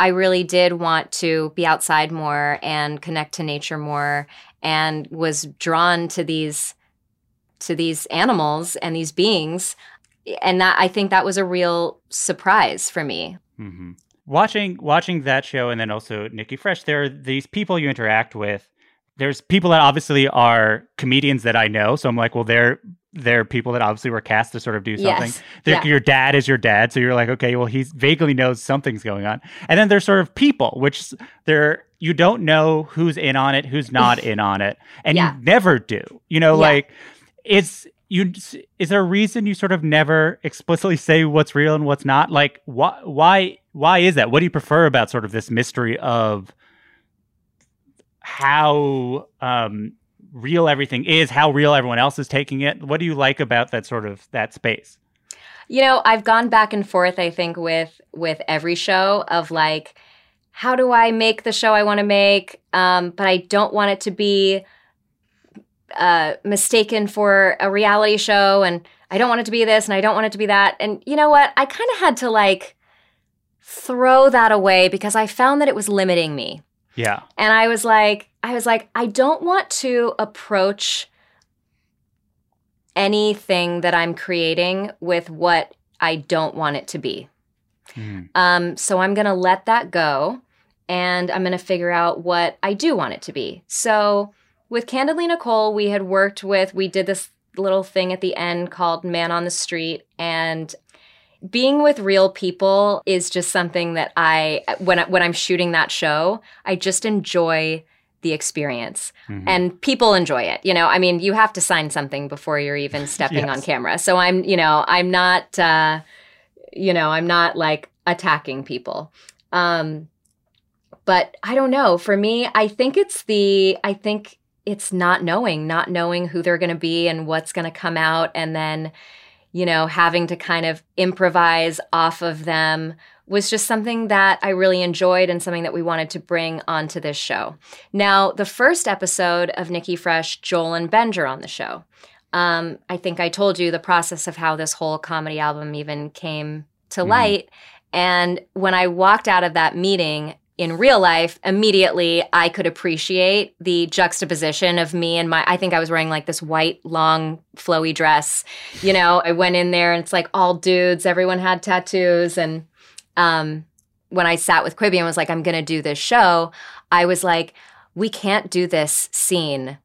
I really did want to be outside more and connect to nature more and was drawn to these to these animals and these beings and that I think that was a real surprise for me. hmm Watching watching that show, and then also Nikki Fresh. There are these people you interact with. There's people that obviously are comedians that I know, so I'm like, well, they're they're people that obviously were cast to sort of do something. Yes. Yeah. Your dad is your dad, so you're like, okay, well, he vaguely knows something's going on. And then there's sort of people, which they're you don't know who's in on it, who's not in on it, and Yeah. you never do. You know, Yeah. like it's you. Is there a reason you sort of never explicitly say what's real and what's not? Like, why? Why? Why is that? What do you prefer about sort of this mystery of how um, real everything is, how real everyone else is taking it? What do you like about that sort of that space? You know, I've gone back and forth I think with with every show of like how do I make the show I want to make um but I don't want it to be uh mistaken for a reality show and I don't want it to be this and I don't want it to be that and you know what? I kind of had to like throw that away because I found that it was limiting me. Yeah. And I was like, I was like, I don't want to approach anything that I'm creating with what I don't want it to be. Mhm. Um, so I'm going to let that go and I'm going to figure out what I do want it to be. So with Candidly Nicole, we had worked with, we did this little thing at the end called Man on the Street. And being with real people is just something that I, when, I, when I'm shooting that show, I just enjoy the experience. Mhm. and people enjoy it you know? I mean you have to sign something before you're even stepping on camera. So i'm you know i'm not uh you know i'm not like attacking people. Um but i don't know. For me i think it's the i think it's not knowing not knowing who they're going to be and what's going to come out and then you know having to kind of improvise off of them was just something that I really enjoyed and something that we wanted to bring onto this show. Now, the first episode of Nikki Fresh, Joel and Benj are on the show. Um, I think I told you the process of how this whole comedy album even came to Mhm. light. And when I walked out of that meeting in real life, immediately I could appreciate the juxtaposition of me and my. I think I was wearing like this white, long, flowy dress. You know, I went in there and it's like all dudes, everyone had tattoos. And um, when I sat with Quibi and was like, I'm going to do this show, I was like, we can't do this scene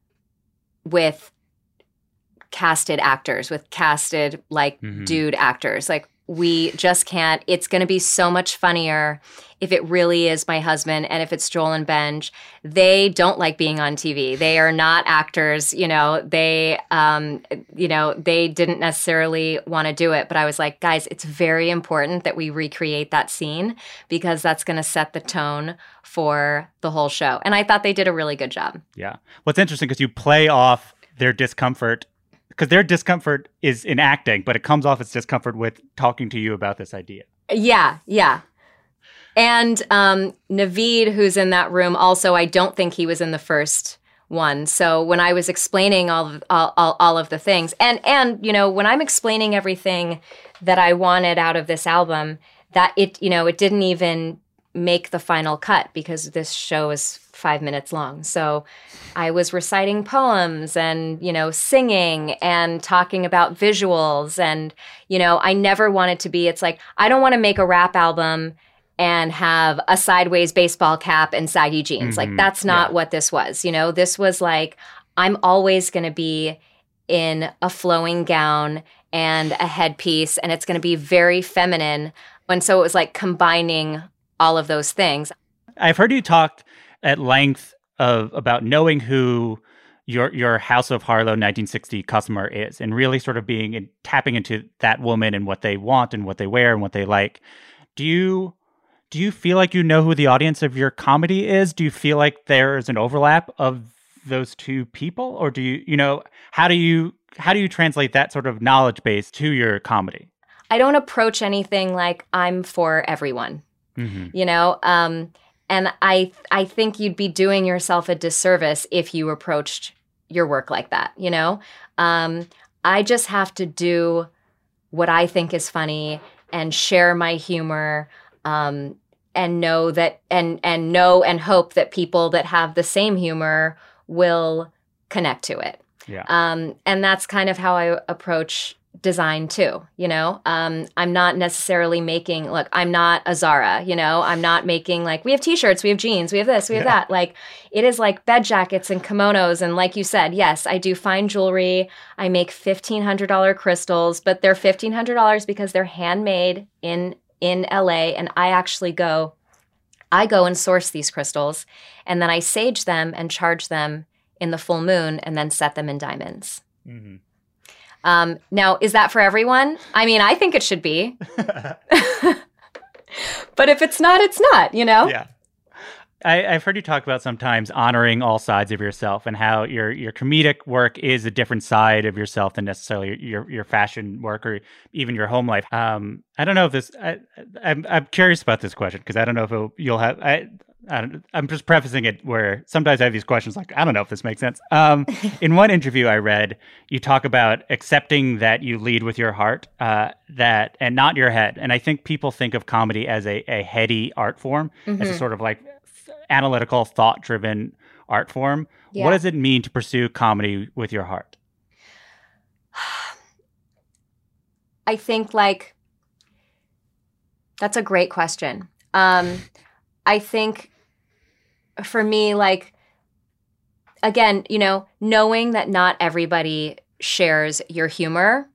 with casted actors, with casted like Mhm. dude actors. Like, we just can't. It's going to be so much funnier if it really is my husband and if it's Joel and Benj. They don't like being on TV. They are not actors. You know, they, um, you know, they didn't necessarily want to do it. But I was like, guys, it's very important that we recreate that scene because that's going to set the tone for the whole show. And I thought they did a really good job. Yeah. What's interesting because you play off their discomfort because their discomfort is in acting, but it comes off as discomfort with talking to you about this idea. Yeah, yeah. And um, Naveed, who's in that room, also, I don't think he was in the first one. So when I was explaining all of, all, all, all of the things, and and you know, when I'm explaining everything that I wanted out of this album, that it you know it didn't even make the final cut because this show is five minutes long. So I was reciting poems and, you know, singing and talking about visuals. And, you know, I never wanted to be, it's like, I don't want to make a rap album and have a sideways baseball cap and saggy jeans. Like, Mhm. that's not Yeah. what this was. You know, this was like, I'm always going to be in a flowing gown and a headpiece, and it's going to be very feminine. And so it was like combining all of those things. I've heard you talk at length of about knowing who your your House of Harlow 1960 customer is, and really sort of being and tapping into that woman and what they want and what they wear and what they like. Do you do you feel like you know who the audience of your comedy is? Do you feel like there is an overlap of those two people, or do you you know how do you how do you translate that sort of knowledge base to your comedy? I don't approach anything like I'm for everyone. Mm-hmm. You know, um, and I I think you'd be doing yourself a disservice if you approached your work like that. You know, um, I just have to do what I think is funny and share my humor. Um, and know that and and know and hope that people that have the same humor will connect to it Yeah. um, and that's kind of how I approach design too. You know, um, I'm not necessarily making look. I'm not a Zara. You know, I'm not making like we have T-shirts, we have jeans, we have this, we have Yeah. that. Like it is like bed jackets and kimonos, and like you said, yes, I do fine jewelry. I make fifteen hundred dollar crystals, but they're fifteen hundred dollars because they're handmade in in LA, and I actually go. I go and source these crystals, and then I sage them and charge them in the full moon, and then set them in diamonds. Mhm. Um, now, is that for everyone? I mean, I think it should be. but if it's not, it's not, you know? yeah. I, I've heard you talk about sometimes honoring all sides of yourself and how your your comedic work is a different side of yourself than necessarily your your fashion work or even your home life. Um, I don't know if this. I, I'm I'm curious about this question because I don't know if it'll, you'll have. I, I don't, I'm just prefacing it where sometimes I have these questions like I don't know if this makes sense. Um, in one interview I read, you talk about accepting that you lead with your heart, uh, that and not your head. And I think people think of comedy as a, a heady art form, as a Mhm. sort of like analytical, thought driven art form. Yeah. What does it mean to pursue comedy with your heart? I think like that's a great question. Um, I think for me, like again, you know, knowing that not everybody shares your humor,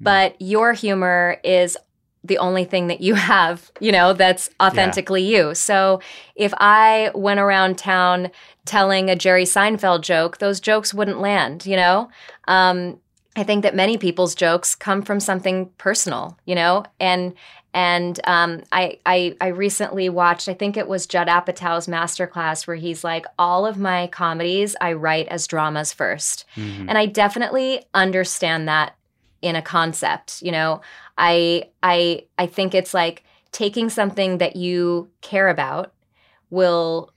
but your humor is the only thing that you have, you know, that's authentically you. So if I went around town telling a Jerry Seinfeld joke, those jokes wouldn't land, you know? Um, I think that many people's jokes come from something personal, you know, and and um, I, I I recently watched. I think it was Judd Apatow's masterclass where he's like, all of my comedies I write as dramas 1st Mhm. and I definitely understand that in a concept. You know, I I I think it's like taking something that you care about will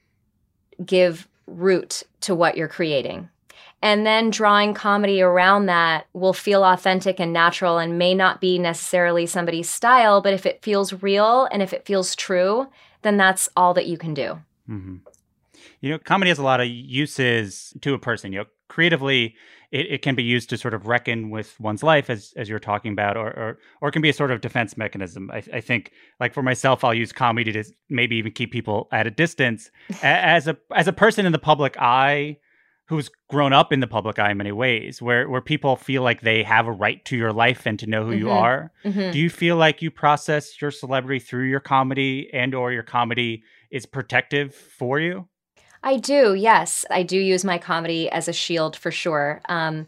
give root to what you're creating. And then drawing comedy around that will feel authentic and natural and may not be necessarily somebody's style, but if it feels real and if it feels true, then that's all that you can do. hmm You know, comedy has a lot of uses to a person. You know, creatively, it, it can be used to sort of reckon with one's life, as as you're talking about, or or, or it can be a sort of defense mechanism. I, I think, like for myself, I'll use comedy to maybe even keep people at a distance. As a as a person in the public eye, who's grown up in the public eye in many ways, where where people feel like they have a right to your life and to know who you Mhm. are. Mhm. Do you feel like you process your celebrity through your comedy, and or your comedy is protective for you? I do, yes. I do use my comedy as a shield for sure. Um,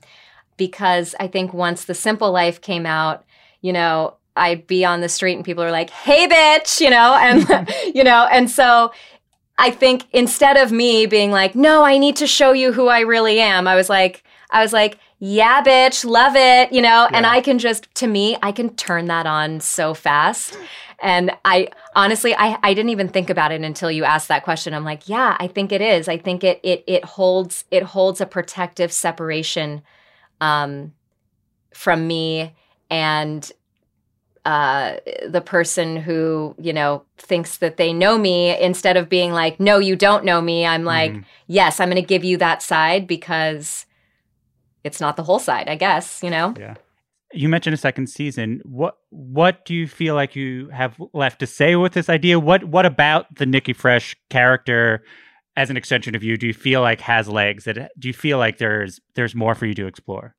because I think once The Simple Life came out, you know, I'd be on the street and people are like, hey, bitch, you know, and, you know, and so I think instead of me being like, no, I need to show you who I really am, I was like, I was like, yeah, bitch, love it, you know, and I can just, to me, I can turn that on so fast. And I honestly, I, I didn't even think about it until you asked that question. I'm like, yeah, I think it is. I think it it it holds it holds a protective separation um, from me and uh, the person who you know thinks that they know me. Instead of being like, no, you don't know me. I'm like, Mhm. yes, I'm going to give you that side because it's not the whole side. I guess you know. Yeah. You mentioned a second season. What what do you feel like you have left to say with this idea? What what about the Nikki Fresh character as an extension of you do you feel like has legs? That do you feel like there's there's more for you to explore?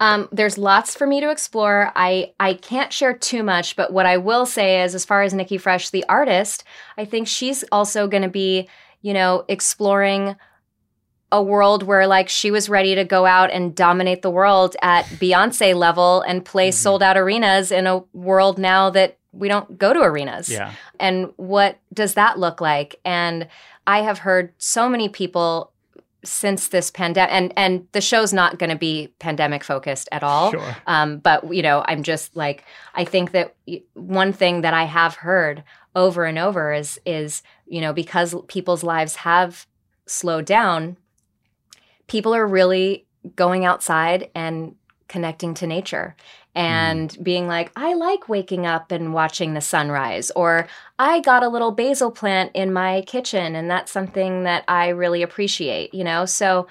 Um, there's lots for me to explore. I I can't share too much, but what I will say is, as far as Nikki Fresh, the artist, I think she's also going to be, you know, exploring a world where like she was ready to go out and dominate the world at Beyonce level and play Mm-hmm. sold out arenas in a world now that we don't go to arenas. Yeah. And what does that look like? And I have heard so many people since this pandemic and and the show's not going to be pandemic focused at all Sure. um, but you know i'm just like i think that one thing that i have heard over and over is is you know because people's lives have slowed down people are really going outside and connecting to nature Mm. and being like, I like waking up and watching the sunrise, or I got a little basil plant in my kitchen, and that's something that I really appreciate, you know? So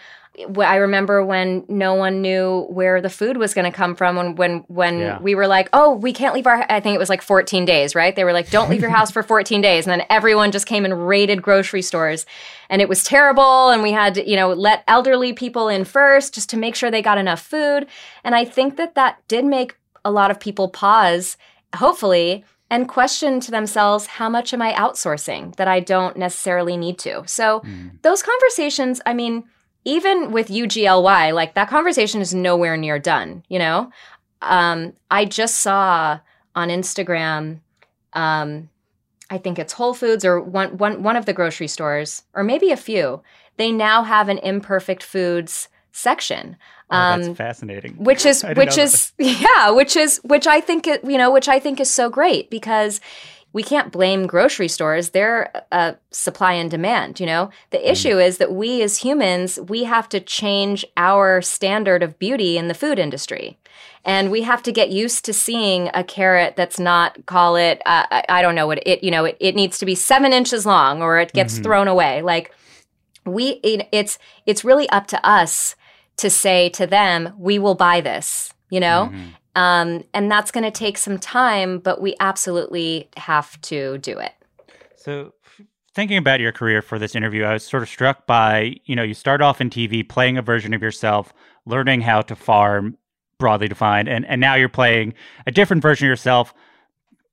I remember when no one knew where the food was going to come from when when when Yeah. we were like, "Oh, we can't leave our I think it was like 14 days, right? They were like, "Don't leave your house for 14 days." And then everyone just came and raided grocery stores. And it was terrible and we had to, you know, let elderly people in first just to make sure they got enough food. And I think that that did make a lot of people pause, hopefully, and question to themselves, how much am I outsourcing that I don't necessarily need to? So mm. those conversations, I mean, even with UGLY, like that conversation is nowhere near done, you know? Um, I just saw on Instagram, um, I think it's Whole Foods or one, one, one of the grocery stores, or maybe a few. They now have an imperfect foods section. Oh, Um, that's fascinating. which is which is yeah which is which i think it- you know which i think is so great because we can't blame grocery stores they're uh, supply and demand you know the Mm. issue is that we as humans we have to change our standard of beauty in the food industry and we have to get used to seeing a carrot that's not call it uh, I, I don't know what it you know it, it needs to be seven inches long or it gets Mhm. thrown away like we it, it's it's really up to us to say to them we will buy this you know Mhm. Um, and that's going to take some time but we absolutely have to do it So, thinking about your career for this interview, I was sort of struck by you know, you start off in TV playing a version of yourself, learning how to farm, broadly defined, and, and now you're playing a different version of yourself,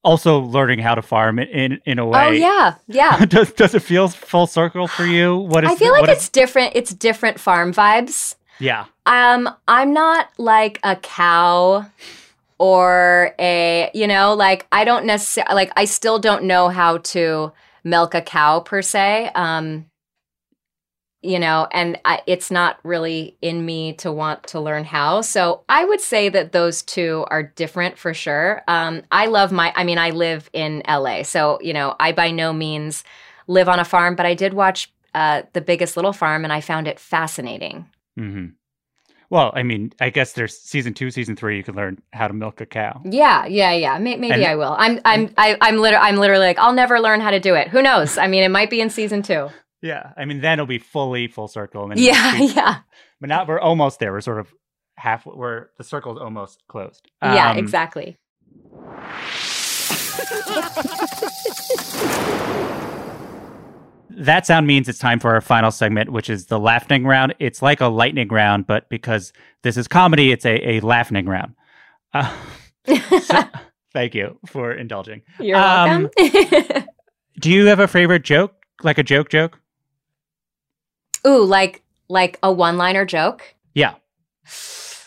also learning how to farm in, in, a way. oh yeah yeah does, does it feel full circle for you? What is i feel like what is- it's different it's different farm vibes yeah. um i'm not like a cow or a you know like i don't necessarily like i still don't know how to milk a cow per se um you know and I, it's not really in me to want to learn how. So i would say that those two are different for sure. Um i love my i mean i live in la so you know i by no means live on a farm but i did watch uh, the biggest little farm and i found it fascinating hmm Well, I mean, I guess there's season two, season three. You can learn how to milk a cow. Yeah, yeah, yeah. May- maybe And- I will. I'm, I'm, I, I'm literally, I'm literally like, I'll never learn how to do it. Who knows? I mean, it might be in season two. Yeah, I mean, then it'll be fully full circle. And then Yeah, we- yeah, but now we're almost there. We're sort of half. We're the circle's almost closed. yeah. Um, Exactly. That sound means it's time for our final segment, which is the laughing round. It's like a lightning round, but because this is comedy, it's a, a laughing round. Uh, so- thank you for indulging. You're Um, welcome. Do you have a favorite joke, like a joke joke? Ooh, like, like a one-liner joke. Yeah.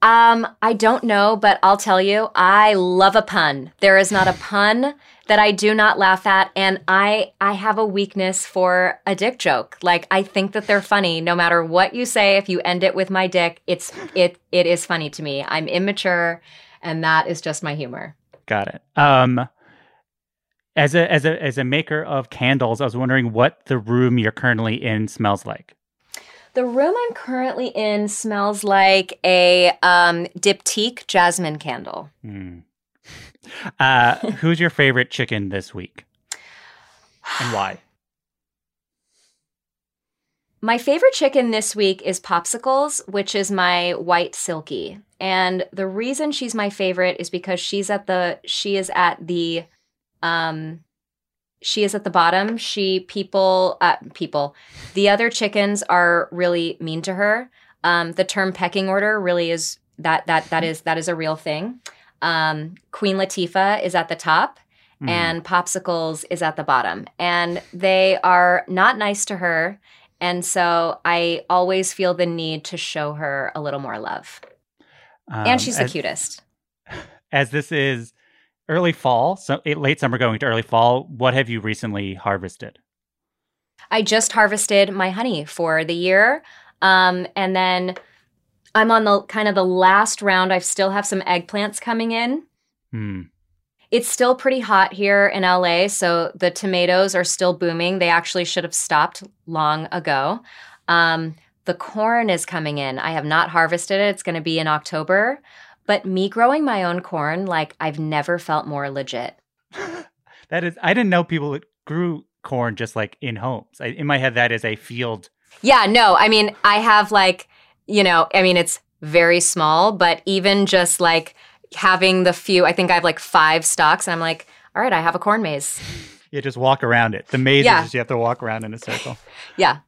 Um, I don't know, but I'll tell you, I love a pun. There is not a pun that I do not laugh at, and I I have a weakness for a dick joke. Like I think that they're funny, no matter what you say. If you end it with my dick, it's it it is funny to me. I'm immature, and that is just my humor. Got it. Um, as a as a as a maker of candles, I was wondering what the room you're currently in smells like. The room I'm currently in smells like a um, diptyque jasmine candle. Hmm. Uh, who's your favorite chicken this week, and why? My favorite chicken this week is Popsicles, which is my white Silkie. And the reason she's my favorite is because she's at the she is at the um she is at the bottom. She people uh people the other chickens are really mean to her. Um, the term pecking order really is that that that is that is a real thing. Um, Queen Latifah is at the top, Mhm. and Popsicles is at the bottom, and they are not nice to her. And so I always feel the need to show her a little more love. Um, and she's the as- cutest. As this is early fall, so eh, late summer going to early fall, what have you recently harvested? I just harvested my honey for the year. Um, and then I'm on the kind of the last round. I still have some eggplants coming in. Hmm. It's still pretty hot here in LA, so the tomatoes are still booming. They actually should have stopped long ago. Um, the corn is coming in. I have not harvested it. It's going to be in October. But me growing my own corn, like I've never felt more legit. That is, I didn't know people that grew corn just like in homes. I, in my head, that is a field. Yeah, no, I mean, I have like, you know, I mean, it's very small, but even just like having the few, I think I have like five stalks, and I'm like, all right, I have a corn maze. You just walk around it. The maze Yeah. is you have to walk around in a circle. Yeah.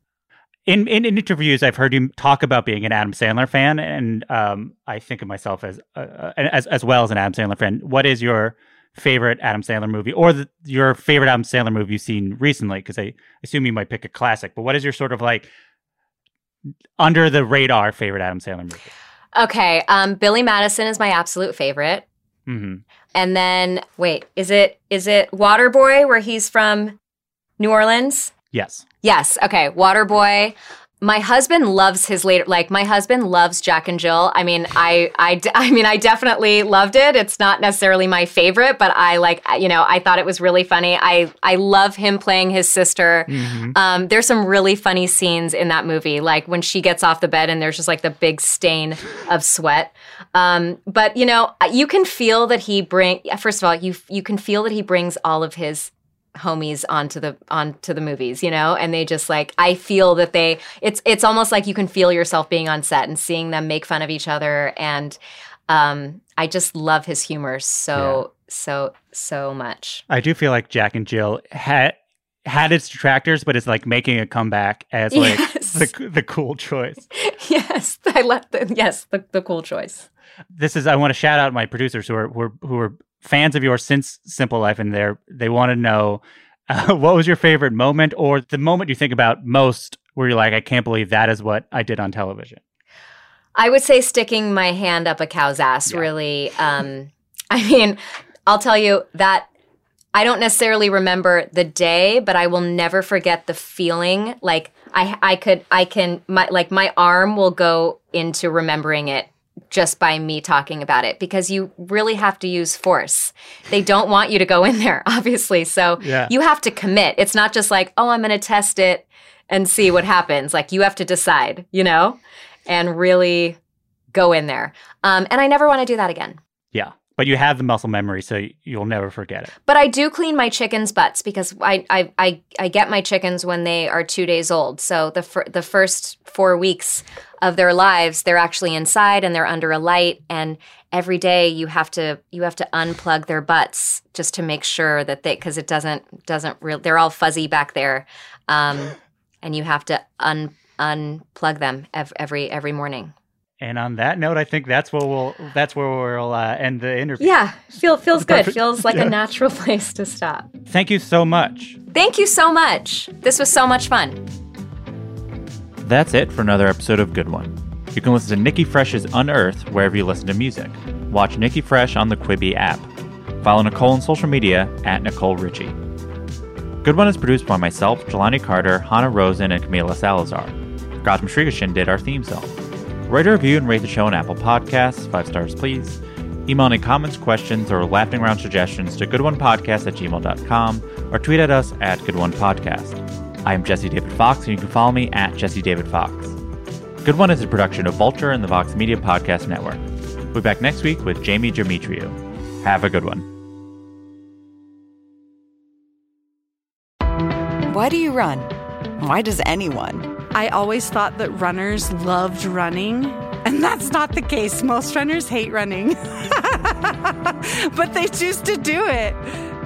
In, in in interviews, I've heard you talk about being an Adam Sandler fan, and um, I think of myself as uh, as as well as an Adam Sandler fan. What is your favorite Adam Sandler movie, or the, your favorite Adam Sandler movie you've seen recently? Because I assume you might pick a classic. But what is your sort of like under the radar favorite Adam Sandler movie? Okay, um, Billy Madison is my absolute favorite. Mm-hmm. And then, wait, is it is it Waterboy where he's from New Orleans? Yes. Yes. Okay. Waterboy. My husband loves his later. Like my husband loves Jack and Jill. I mean, I, I, I mean, I definitely loved it. It's not necessarily my favorite, but I like, you know, I thought it was really funny. I, I love him playing his sister. Mhm. Um, there's some really funny scenes in that movie, like when she gets off the bed and there's just like the big stain of sweat. Um, but you know, you can feel that he bring. First of all, you you can feel that he brings all of his homies onto the onto the movies, you know, and they just like I feel that they it's it's almost like you can feel yourself being on set and seeing them make fun of each other and um I just love his humor so so so much. I do feel like Jack and Jill had had its detractors, but it's like making a comeback as like Yes. the the cool choice. yes, I love the yes, the, the cool choice. This is I want to shout out my producers who are who are, who are fans of yours since Simple Life, and they're they want to know uh, what was your favorite moment or the moment you think about most where you're like, I can't believe that is what I did on television. I would say sticking my hand up a cow's ass Yeah. really um I mean, I'll tell you that I don't necessarily remember the day, but I will never forget the feeling. Like I I could I can my like my arm will go into remembering it just by me talking about it because you really have to use force. They don't want you to go in there, obviously. So Yeah. you have to commit. It's not just like, "Oh, I'm going to test it and see what happens." Like you have to decide, you know? And really go in there. Um, and I never want to do that again. Yeah, but you have the muscle memory, so you'll never forget it. But I do clean my chickens' butts because I I, I, I get my chickens when they are two days old. So the fir- the first four weeks of their lives, they're actually inside and they're under a light. And every day you have to you have to unplug their butts just to make sure that they because it doesn't doesn't real they're all fuzzy back there, um, and you have to un unplug them ev- every every morning. And on that note, I think that's where we'll that's where we'll uh, end the interview. Yeah, feel feels good. Feels like Yeah. a natural place to stop. Thank you so much. Thank you so much. This was so much fun. That's it for another episode of Good One. You can listen to Nikki Fresh's Unearthed wherever you listen to music. Watch Nikki Fresh on the Quibi app. Follow Nicole on social media at Nicole Richie. Good One is produced by myself, Jelani Carter, Hannah Rosen, and Camila Salazar. Gautam Srikishan did our theme song. Write a review and rate the show on Apple Podcasts, five stars please. Email any comments, questions, or laughing around suggestions to goodonepodcast at gmail.com or tweet at us at goodonepodcast. I am Jesse David Fox, and you can follow me at Jesse David Fox. Good One is a production of Vulture and the Vox Media Podcast Network. We'll be back next week with Jamie Demetriou. Have a good one. Why do you run? Why does anyone? I always thought that runners loved running, and that's not the case. Most runners hate running, but they choose to do it.